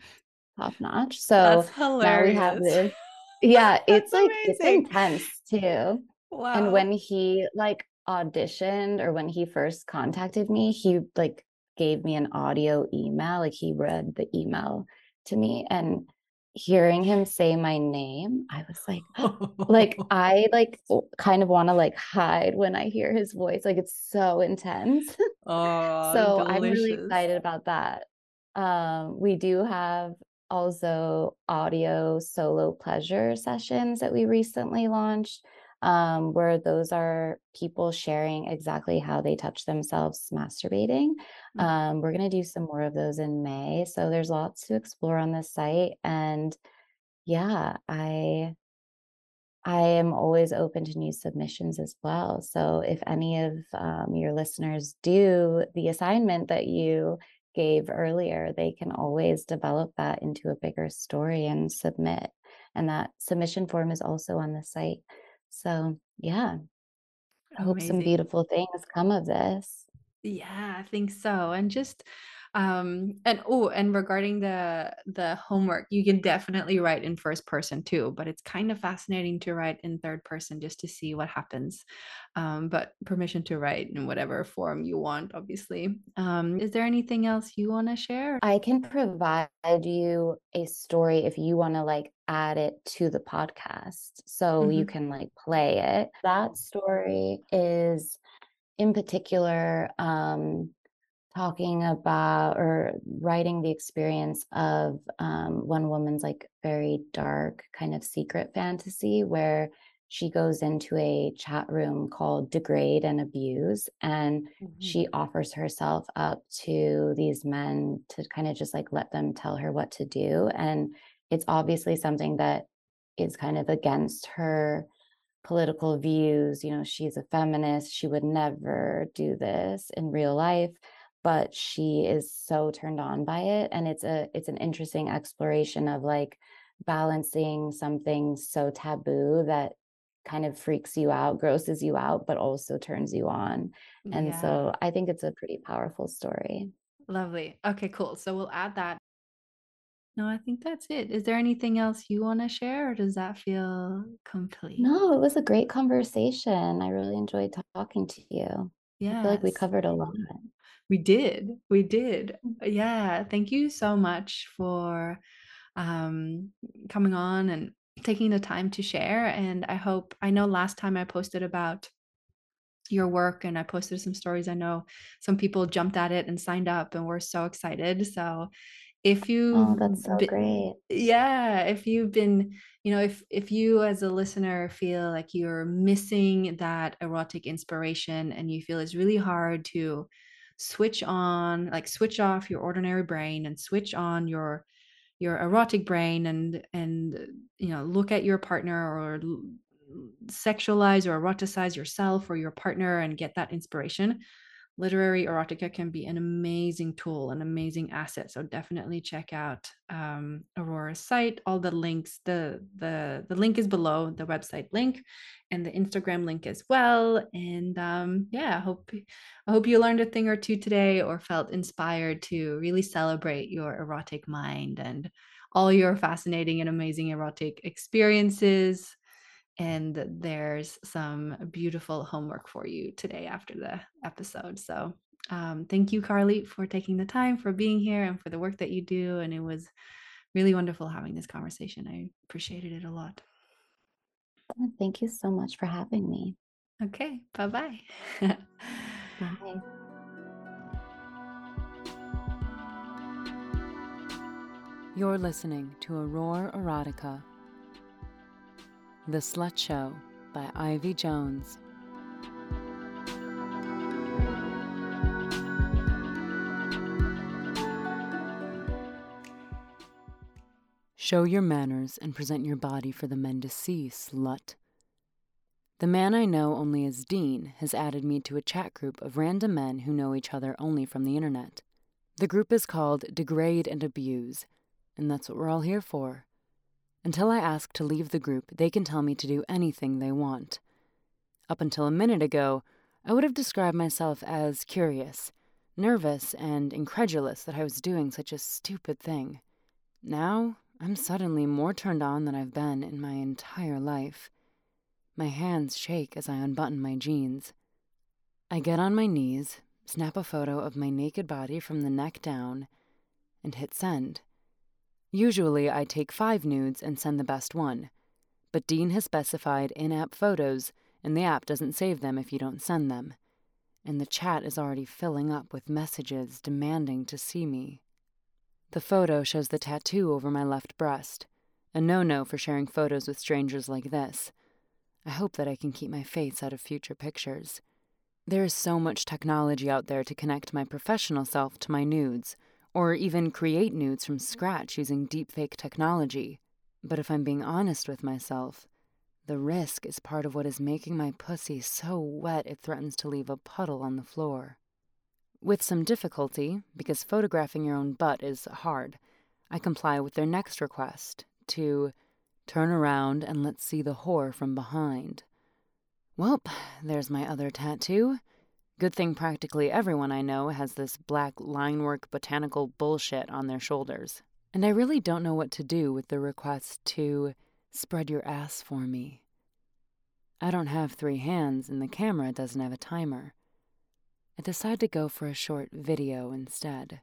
top notch so now we have this yeah it's like amazing. it's intense too wow. and when he like auditioned or when he first contacted me he like gave me an audio email like he read the email to me and hearing him say my name, I was like, like I like kind of want to like hide when I hear his voice. Like it's so intense. Oh, so delicious. I'm really excited about that. Um, we do have also audio solo pleasure sessions that we recently launched um, where those are people sharing exactly how they touch themselves masturbating. Mm-hmm. Um, we're going to do some more of those in May. So there's lots to explore on this site. And yeah, I. I am always open to new submissions as well. So if any of um, your listeners do the assignment that you gave earlier, they can always develop that into a bigger story and submit. And that submission form is also on the site. So, yeah, I hope some beautiful things come of this. Yeah, I think so. And just um and oh, and regarding the the homework, you can definitely write in first person too, but it's kind of fascinating to write in third person just to see what happens. Um, but permission to write in whatever form you want, obviously. Um, is there anything else you want to share? I can provide you a story if you want to like add it to the podcast so you hmm can like play it. That story is in particular um talking about or writing the experience of um, one woman's like very dark kind of secret fantasy where she goes into a chat room called Degrade and Abuse and hmm she offers herself up to these men to kind of just like let them tell her what to do. And it's obviously something that is kind of against her political views. You know, she's a feminist. She would never do this in real life, but she is so turned on by it. And it's a it's an interesting exploration of like balancing something so taboo that kind of freaks you out, grosses you out, but also turns you on. And Yeah, so I think it's a pretty powerful story. lovely. Okay, cool. So we'll add that. No, I think that's it. Is there anything else you want to share, or does that feel complete? No, it was a great conversation. I really enjoyed talking to you. Yeah, I feel like we covered a lot. Mm-hmm. We did. We did. Mm. Uh, yeah. Thank you so much for um, coming on and taking the time to share. And I hope, I know last time I posted about your work and I posted some stories. I know some people jumped at it and signed up and were so excited. So if Oh, you've that's so been, great. yeah, if you've been, you know, if if you as a listener feel like you're missing that erotic inspiration and you feel it's really hard to switch on, like switch off your ordinary brain and switch on your your erotic brain and and you know look at your partner or sexualize or eroticize yourself or your partner and get that inspiration literary erotica can be an amazing tool an amazing asset so definitely check out um, Aurore's site. All the links the the the link is below the website link and the instagram link as well and um, yeah i hope i hope you learned a thing or two today or felt inspired to really celebrate your erotic mind and all your fascinating and amazing erotic experiences and there's some beautiful homework for you today after the episode. So, um, thank you, Carly, for taking the time, for being here, and for the work that you do. And it was really wonderful having this conversation. I appreciated it a lot. Thank you so much for having me. Okay, bye bye. Bye. You're listening to Aurore Erotica, The Slut Show by Ivy Jones. Show your manners and present your body for the men to see, slut. The man I know only as Dean has added me to a chat group of random men who know each other only from the internet. The group is called Degrade and Abuse, and that's what we're all here for. Until I ask to leave the group, they can tell me to do anything they want. Up until a minute ago, I would have described myself as curious, nervous, and incredulous that I was doing such a stupid thing. Now, I'm suddenly more turned on than I've been in my entire life. My hands shake as I unbutton my jeans. I get on my knees, snap a photo of my naked body from the neck down, and hit send. Usually, I take five nudes and send the best one, but Dean has specified in app photos, and the app doesn't save them if you don't send them. And the chat is already filling up with messages demanding to see me. The photo shows the tattoo over my left breast, a no no for sharing photos with strangers like this. I hope that I can keep my face out of future pictures. There is so much technology out there to connect my professional self to my nudes, or even create nudes from scratch using deepfake technology. But if I'm being honest with myself, the risk is part of what is making my pussy so wet it threatens to leave a puddle on the floor. With some difficulty, because photographing your own butt is hard, I comply with their next request to turn around and let's see the whore from behind. Welp, there's my other tattoo. Good thing practically everyone I know has this black linework botanical bullshit on their shoulders. And I really don't know what to do with the request to spread your ass for me. I don't have three hands, and the camera doesn't have a timer. I decide to go for a short video instead.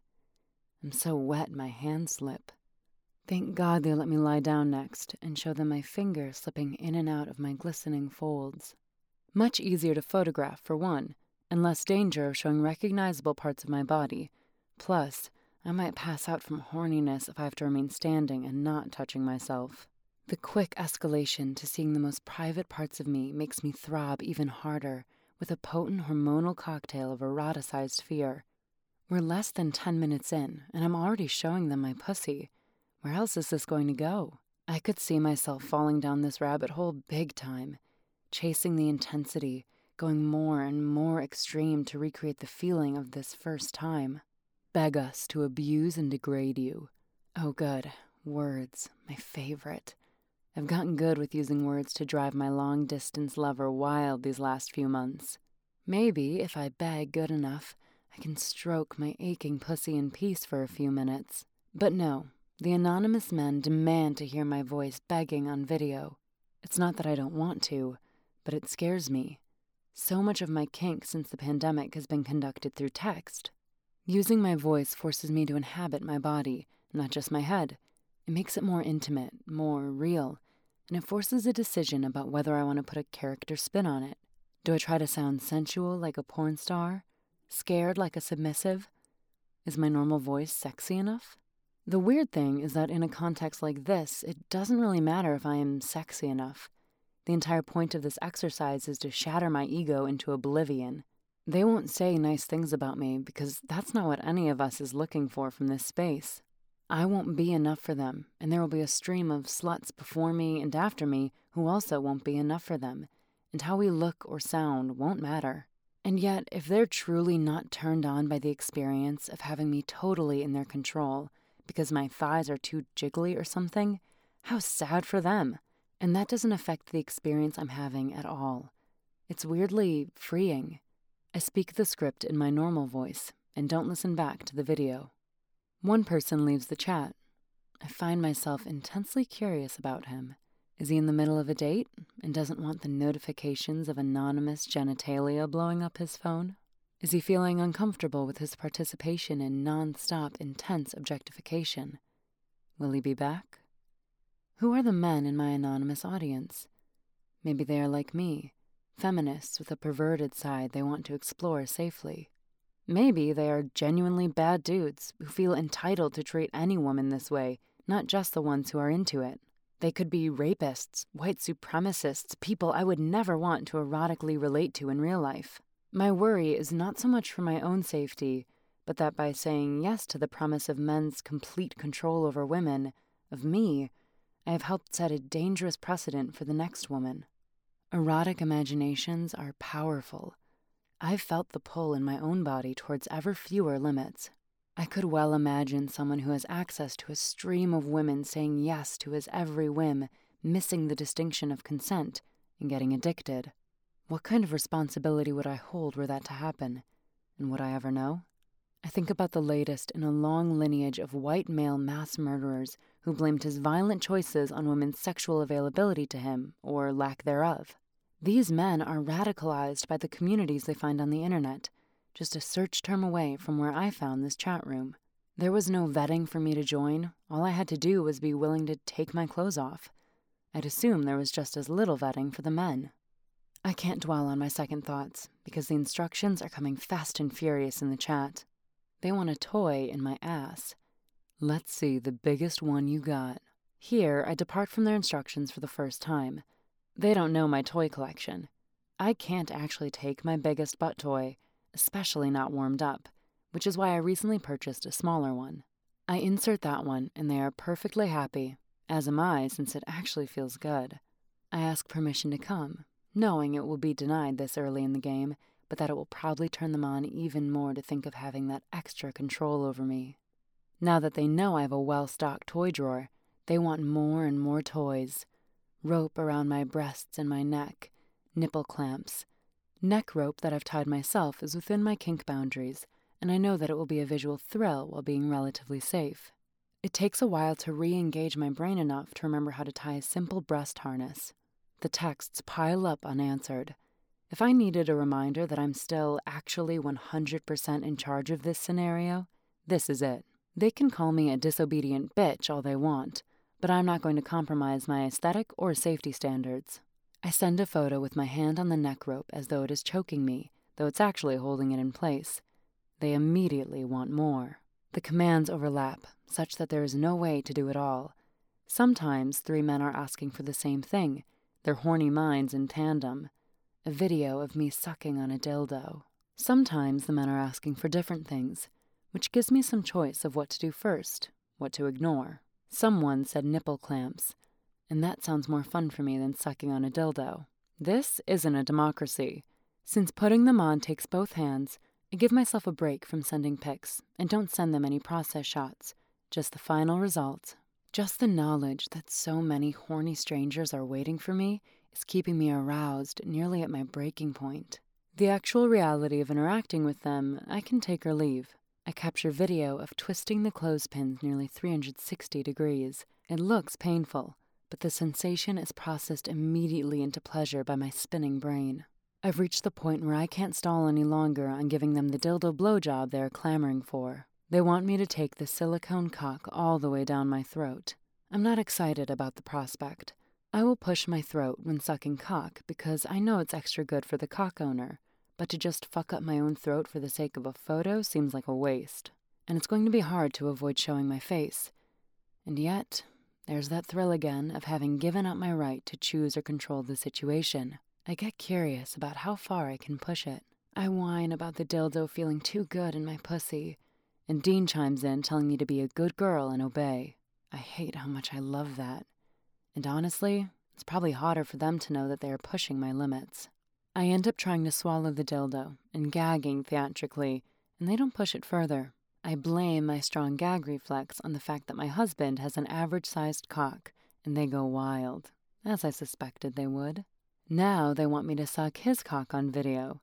I'm so wet my hands slip. Thank God they let me lie down next and show them my fingers slipping in and out of my glistening folds. Much easier to photograph, for one, and less danger of showing recognizable parts of my body. Plus, I might pass out from horniness if I have to remain standing and not touching myself. The quick escalation to seeing the most private parts of me makes me throb even harder with a potent hormonal cocktail of eroticized fear. We're less than 10 minutes in, and I'm already showing them my pussy. Where else is this going to go? I could see myself falling down this rabbit hole big time, chasing the intensity, going more and more extreme to recreate the feeling of this first time. Beg us to abuse and degrade you. Oh, good. Words, my favorite. I've gotten good with using words to drive my long distance lover wild these last few months. Maybe, if I beg good enough, I can stroke my aching pussy in peace for a few minutes. But no, the anonymous men demand to hear my voice begging on video. It's not that I don't want to, but it scares me. So much of my kink since the pandemic has been conducted through text. Using my voice forces me to inhabit my body, not just my head. It makes it more intimate, more real, and it forces a decision about whether I want to put a character spin on it. Do I try to sound sensual like a porn star? Scared like a submissive? Is my normal voice sexy enough? The weird thing is that in a context like this, it doesn't really matter if I am sexy enough. The entire point of this exercise is to shatter my ego into oblivion. They won't say nice things about me because that's not what any of us is looking for from this space. I won't be enough for them, and there will be a stream of sluts before me and after me who also won't be enough for them, and how we look or sound won't matter. And yet, if they're truly not turned on by the experience of having me totally in their control because my thighs are too jiggly or something, how sad for them. And that doesn't affect the experience I'm having at all. It's weirdly freeing. I speak the script in my normal voice and don't listen back to the video. One person leaves the chat. I find myself intensely curious about him. Is he in the middle of a date and doesn't want the notifications of anonymous genitalia blowing up his phone? Is he feeling uncomfortable with his participation in non stop, intense objectification? Will he be back? Who are the men in my anonymous audience? Maybe they are like me, feminists with a perverted side they want to explore safely. Maybe they are genuinely bad dudes who feel entitled to treat any woman this way, not just the ones who are into it. They could be rapists, white supremacists, people I would never want to erotically relate to in real life. My worry is not so much for my own safety, but that by saying yes to the promise of men's complete control over women, of me, I have helped set a dangerous precedent for the next woman. Erotic imaginations are powerful I've felt the pull in my own body towards ever fewer limits. I could well imagine someone who has access to a stream of women saying yes to his every whim, missing the distinction of consent, and getting addicted. What kind of responsibility would I hold were that to happen? And would I ever know? I think about the latest in a long lineage of white male mass murderers who blamed his violent choices on women's sexual availability to him, or lack thereof. These men are radicalized by the communities they find on the internet, just a search term away from where I found this chat room. There was no vetting for me to join. All I had to do was be willing to take my clothes off. I'd assume there was just as little vetting for the men. I can't dwell on my second thoughts because the instructions are coming fast and furious in the chat. They want a toy in my ass. Let's see the biggest one you got. Here, I depart from their instructions for the first time. They don't know my toy collection. I can't actually take my biggest butt toy, especially not warmed up, which is why I recently purchased a smaller one. I insert that one, and they are perfectly happy, as am I since it actually feels good. I ask permission to come, knowing it will be denied this early in the game, but that it will probably turn them on even more to think of having that extra control over me. Now that they know I have a well stocked toy drawer, they want more and more toys rope around my breasts and my neck, nipple clamps. Neck rope that I've tied myself is within my kink boundaries, and I know that it will be a visual thrill while being relatively safe. It takes a while to re engage my brain enough to remember how to tie a simple breast harness. The texts pile up unanswered. If I needed a reminder that I'm still actually 100% in charge of this scenario, this is it. They can call me a disobedient bitch all they want, but I'm not going to compromise my aesthetic or safety standards. I send a photo with my hand on the neck rope as though it is choking me, though it's actually holding it in place. They immediately want more. The commands overlap, such that there is no way to do it all. Sometimes three men are asking for the same thing, their horny minds in tandem a video of me sucking on a dildo. Sometimes the men are asking for different things, which gives me some choice of what to do first, what to ignore. Someone said nipple clamps, and that sounds more fun for me than sucking on a dildo. This isn't a democracy. Since putting them on takes both hands, I give myself a break from sending pics and don't send them any process shots, just the final result. Just the knowledge that so many horny strangers are waiting for me is keeping me aroused, nearly at my breaking point. The actual reality of interacting with them, I can take or leave. I capture video of twisting the clothespins nearly 360 degrees. It looks painful, but the sensation is processed immediately into pleasure by my spinning brain. I've reached the point where I can't stall any longer on giving them the dildo blowjob they're clamoring for. They want me to take the silicone cock all the way down my throat. I'm not excited about the prospect. I will push my throat when sucking cock because I know it's extra good for the cock owner, but to just fuck up my own throat for the sake of a photo seems like a waste. And it's going to be hard to avoid showing my face. And yet, there's that thrill again of having given up my right to choose or control the situation. I get curious about how far I can push it. I whine about the dildo feeling too good in my pussy, and Dean chimes in telling me to be a good girl and obey. I hate how much I love that. And honestly, it's probably hotter for them to know that they are pushing my limits. I end up trying to swallow the dildo and gagging theatrically, and they don't push it further. I blame my strong gag reflex on the fact that my husband has an average sized cock, and they go wild, as I suspected they would. Now they want me to suck his cock on video.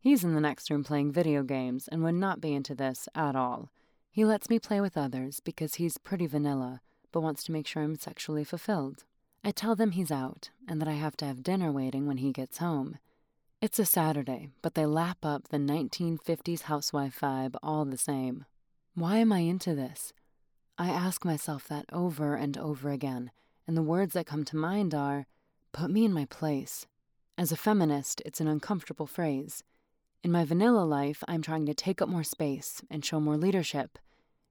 He's in the next room playing video games and would not be into this at all. He lets me play with others because he's pretty vanilla, but wants to make sure I'm sexually fulfilled. I tell them he's out and that I have to have dinner waiting when he gets home. It's a Saturday, but they lap up the 1950s housewife vibe all the same. Why am I into this? I ask myself that over and over again, and the words that come to mind are Put me in my place. As a feminist, it's an uncomfortable phrase. In my vanilla life, I'm trying to take up more space and show more leadership,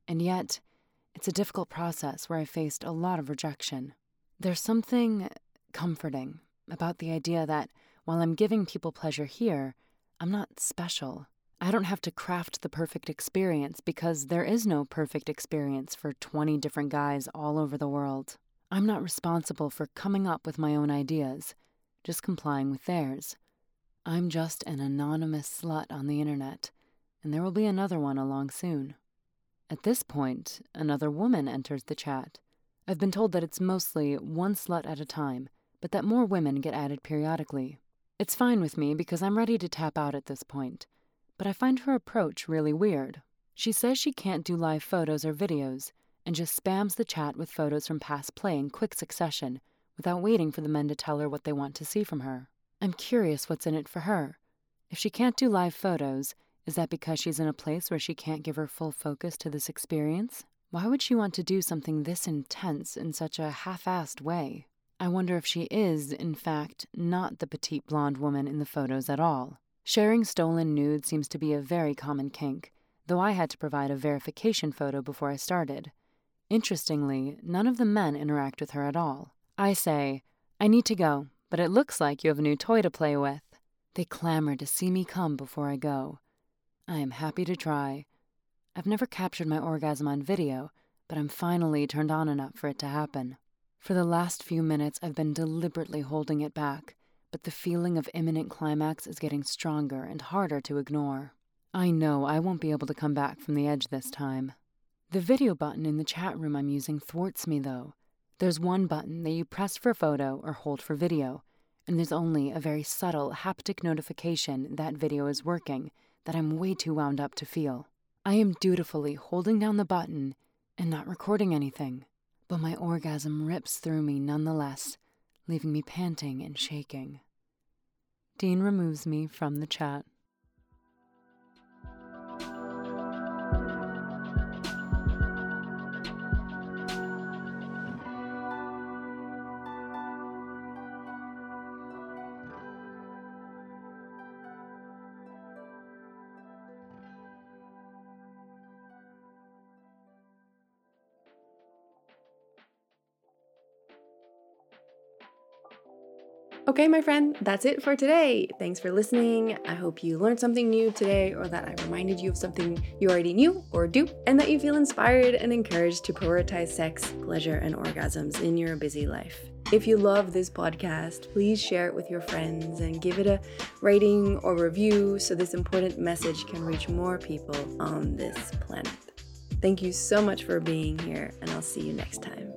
and yet, it's a difficult process where I faced a lot of rejection. There's something comforting about the idea that while I'm giving people pleasure here, I'm not special. I don't have to craft the perfect experience because there is no perfect experience for 20 different guys all over the world. I'm not responsible for coming up with my own ideas, just complying with theirs. I'm just an anonymous slut on the internet, and there will be another one along soon. At this point, another woman enters the chat. I've been told that it's mostly one slut at a time, but that more women get added periodically. It's fine with me because I'm ready to tap out at this point, but I find her approach really weird. She says she can't do live photos or videos, and just spams the chat with photos from past play in quick succession without waiting for the men to tell her what they want to see from her. I'm curious what's in it for her. If she can't do live photos, is that because she's in a place where she can't give her full focus to this experience? Why would she want to do something this intense in such a half assed way? I wonder if she is, in fact, not the petite blonde woman in the photos at all. Sharing stolen nudes seems to be a very common kink, though I had to provide a verification photo before I started. Interestingly, none of the men interact with her at all. I say, I need to go, but it looks like you have a new toy to play with. They clamor to see me come before I go. I am happy to try. I've never captured my orgasm on video, but I'm finally turned on enough for it to happen. For the last few minutes, I've been deliberately holding it back, but the feeling of imminent climax is getting stronger and harder to ignore. I know I won't be able to come back from the edge this time. The video button in the chat room I'm using thwarts me, though. There's one button that you press for photo or hold for video, and there's only a very subtle haptic notification that video is working that I'm way too wound up to feel. I am dutifully holding down the button and not recording anything, but my orgasm rips through me nonetheless, leaving me panting and shaking. Dean removes me from the chat. Okay, my friend, that's it for today. Thanks for listening. I hope you learned something new today, or that I reminded you of something you already knew or do, and that you feel inspired and encouraged to prioritize sex, pleasure, and orgasms in your busy life. If you love this podcast, please share it with your friends and give it a rating or review so this important message can reach more people on this planet. Thank you so much for being here, and I'll see you next time.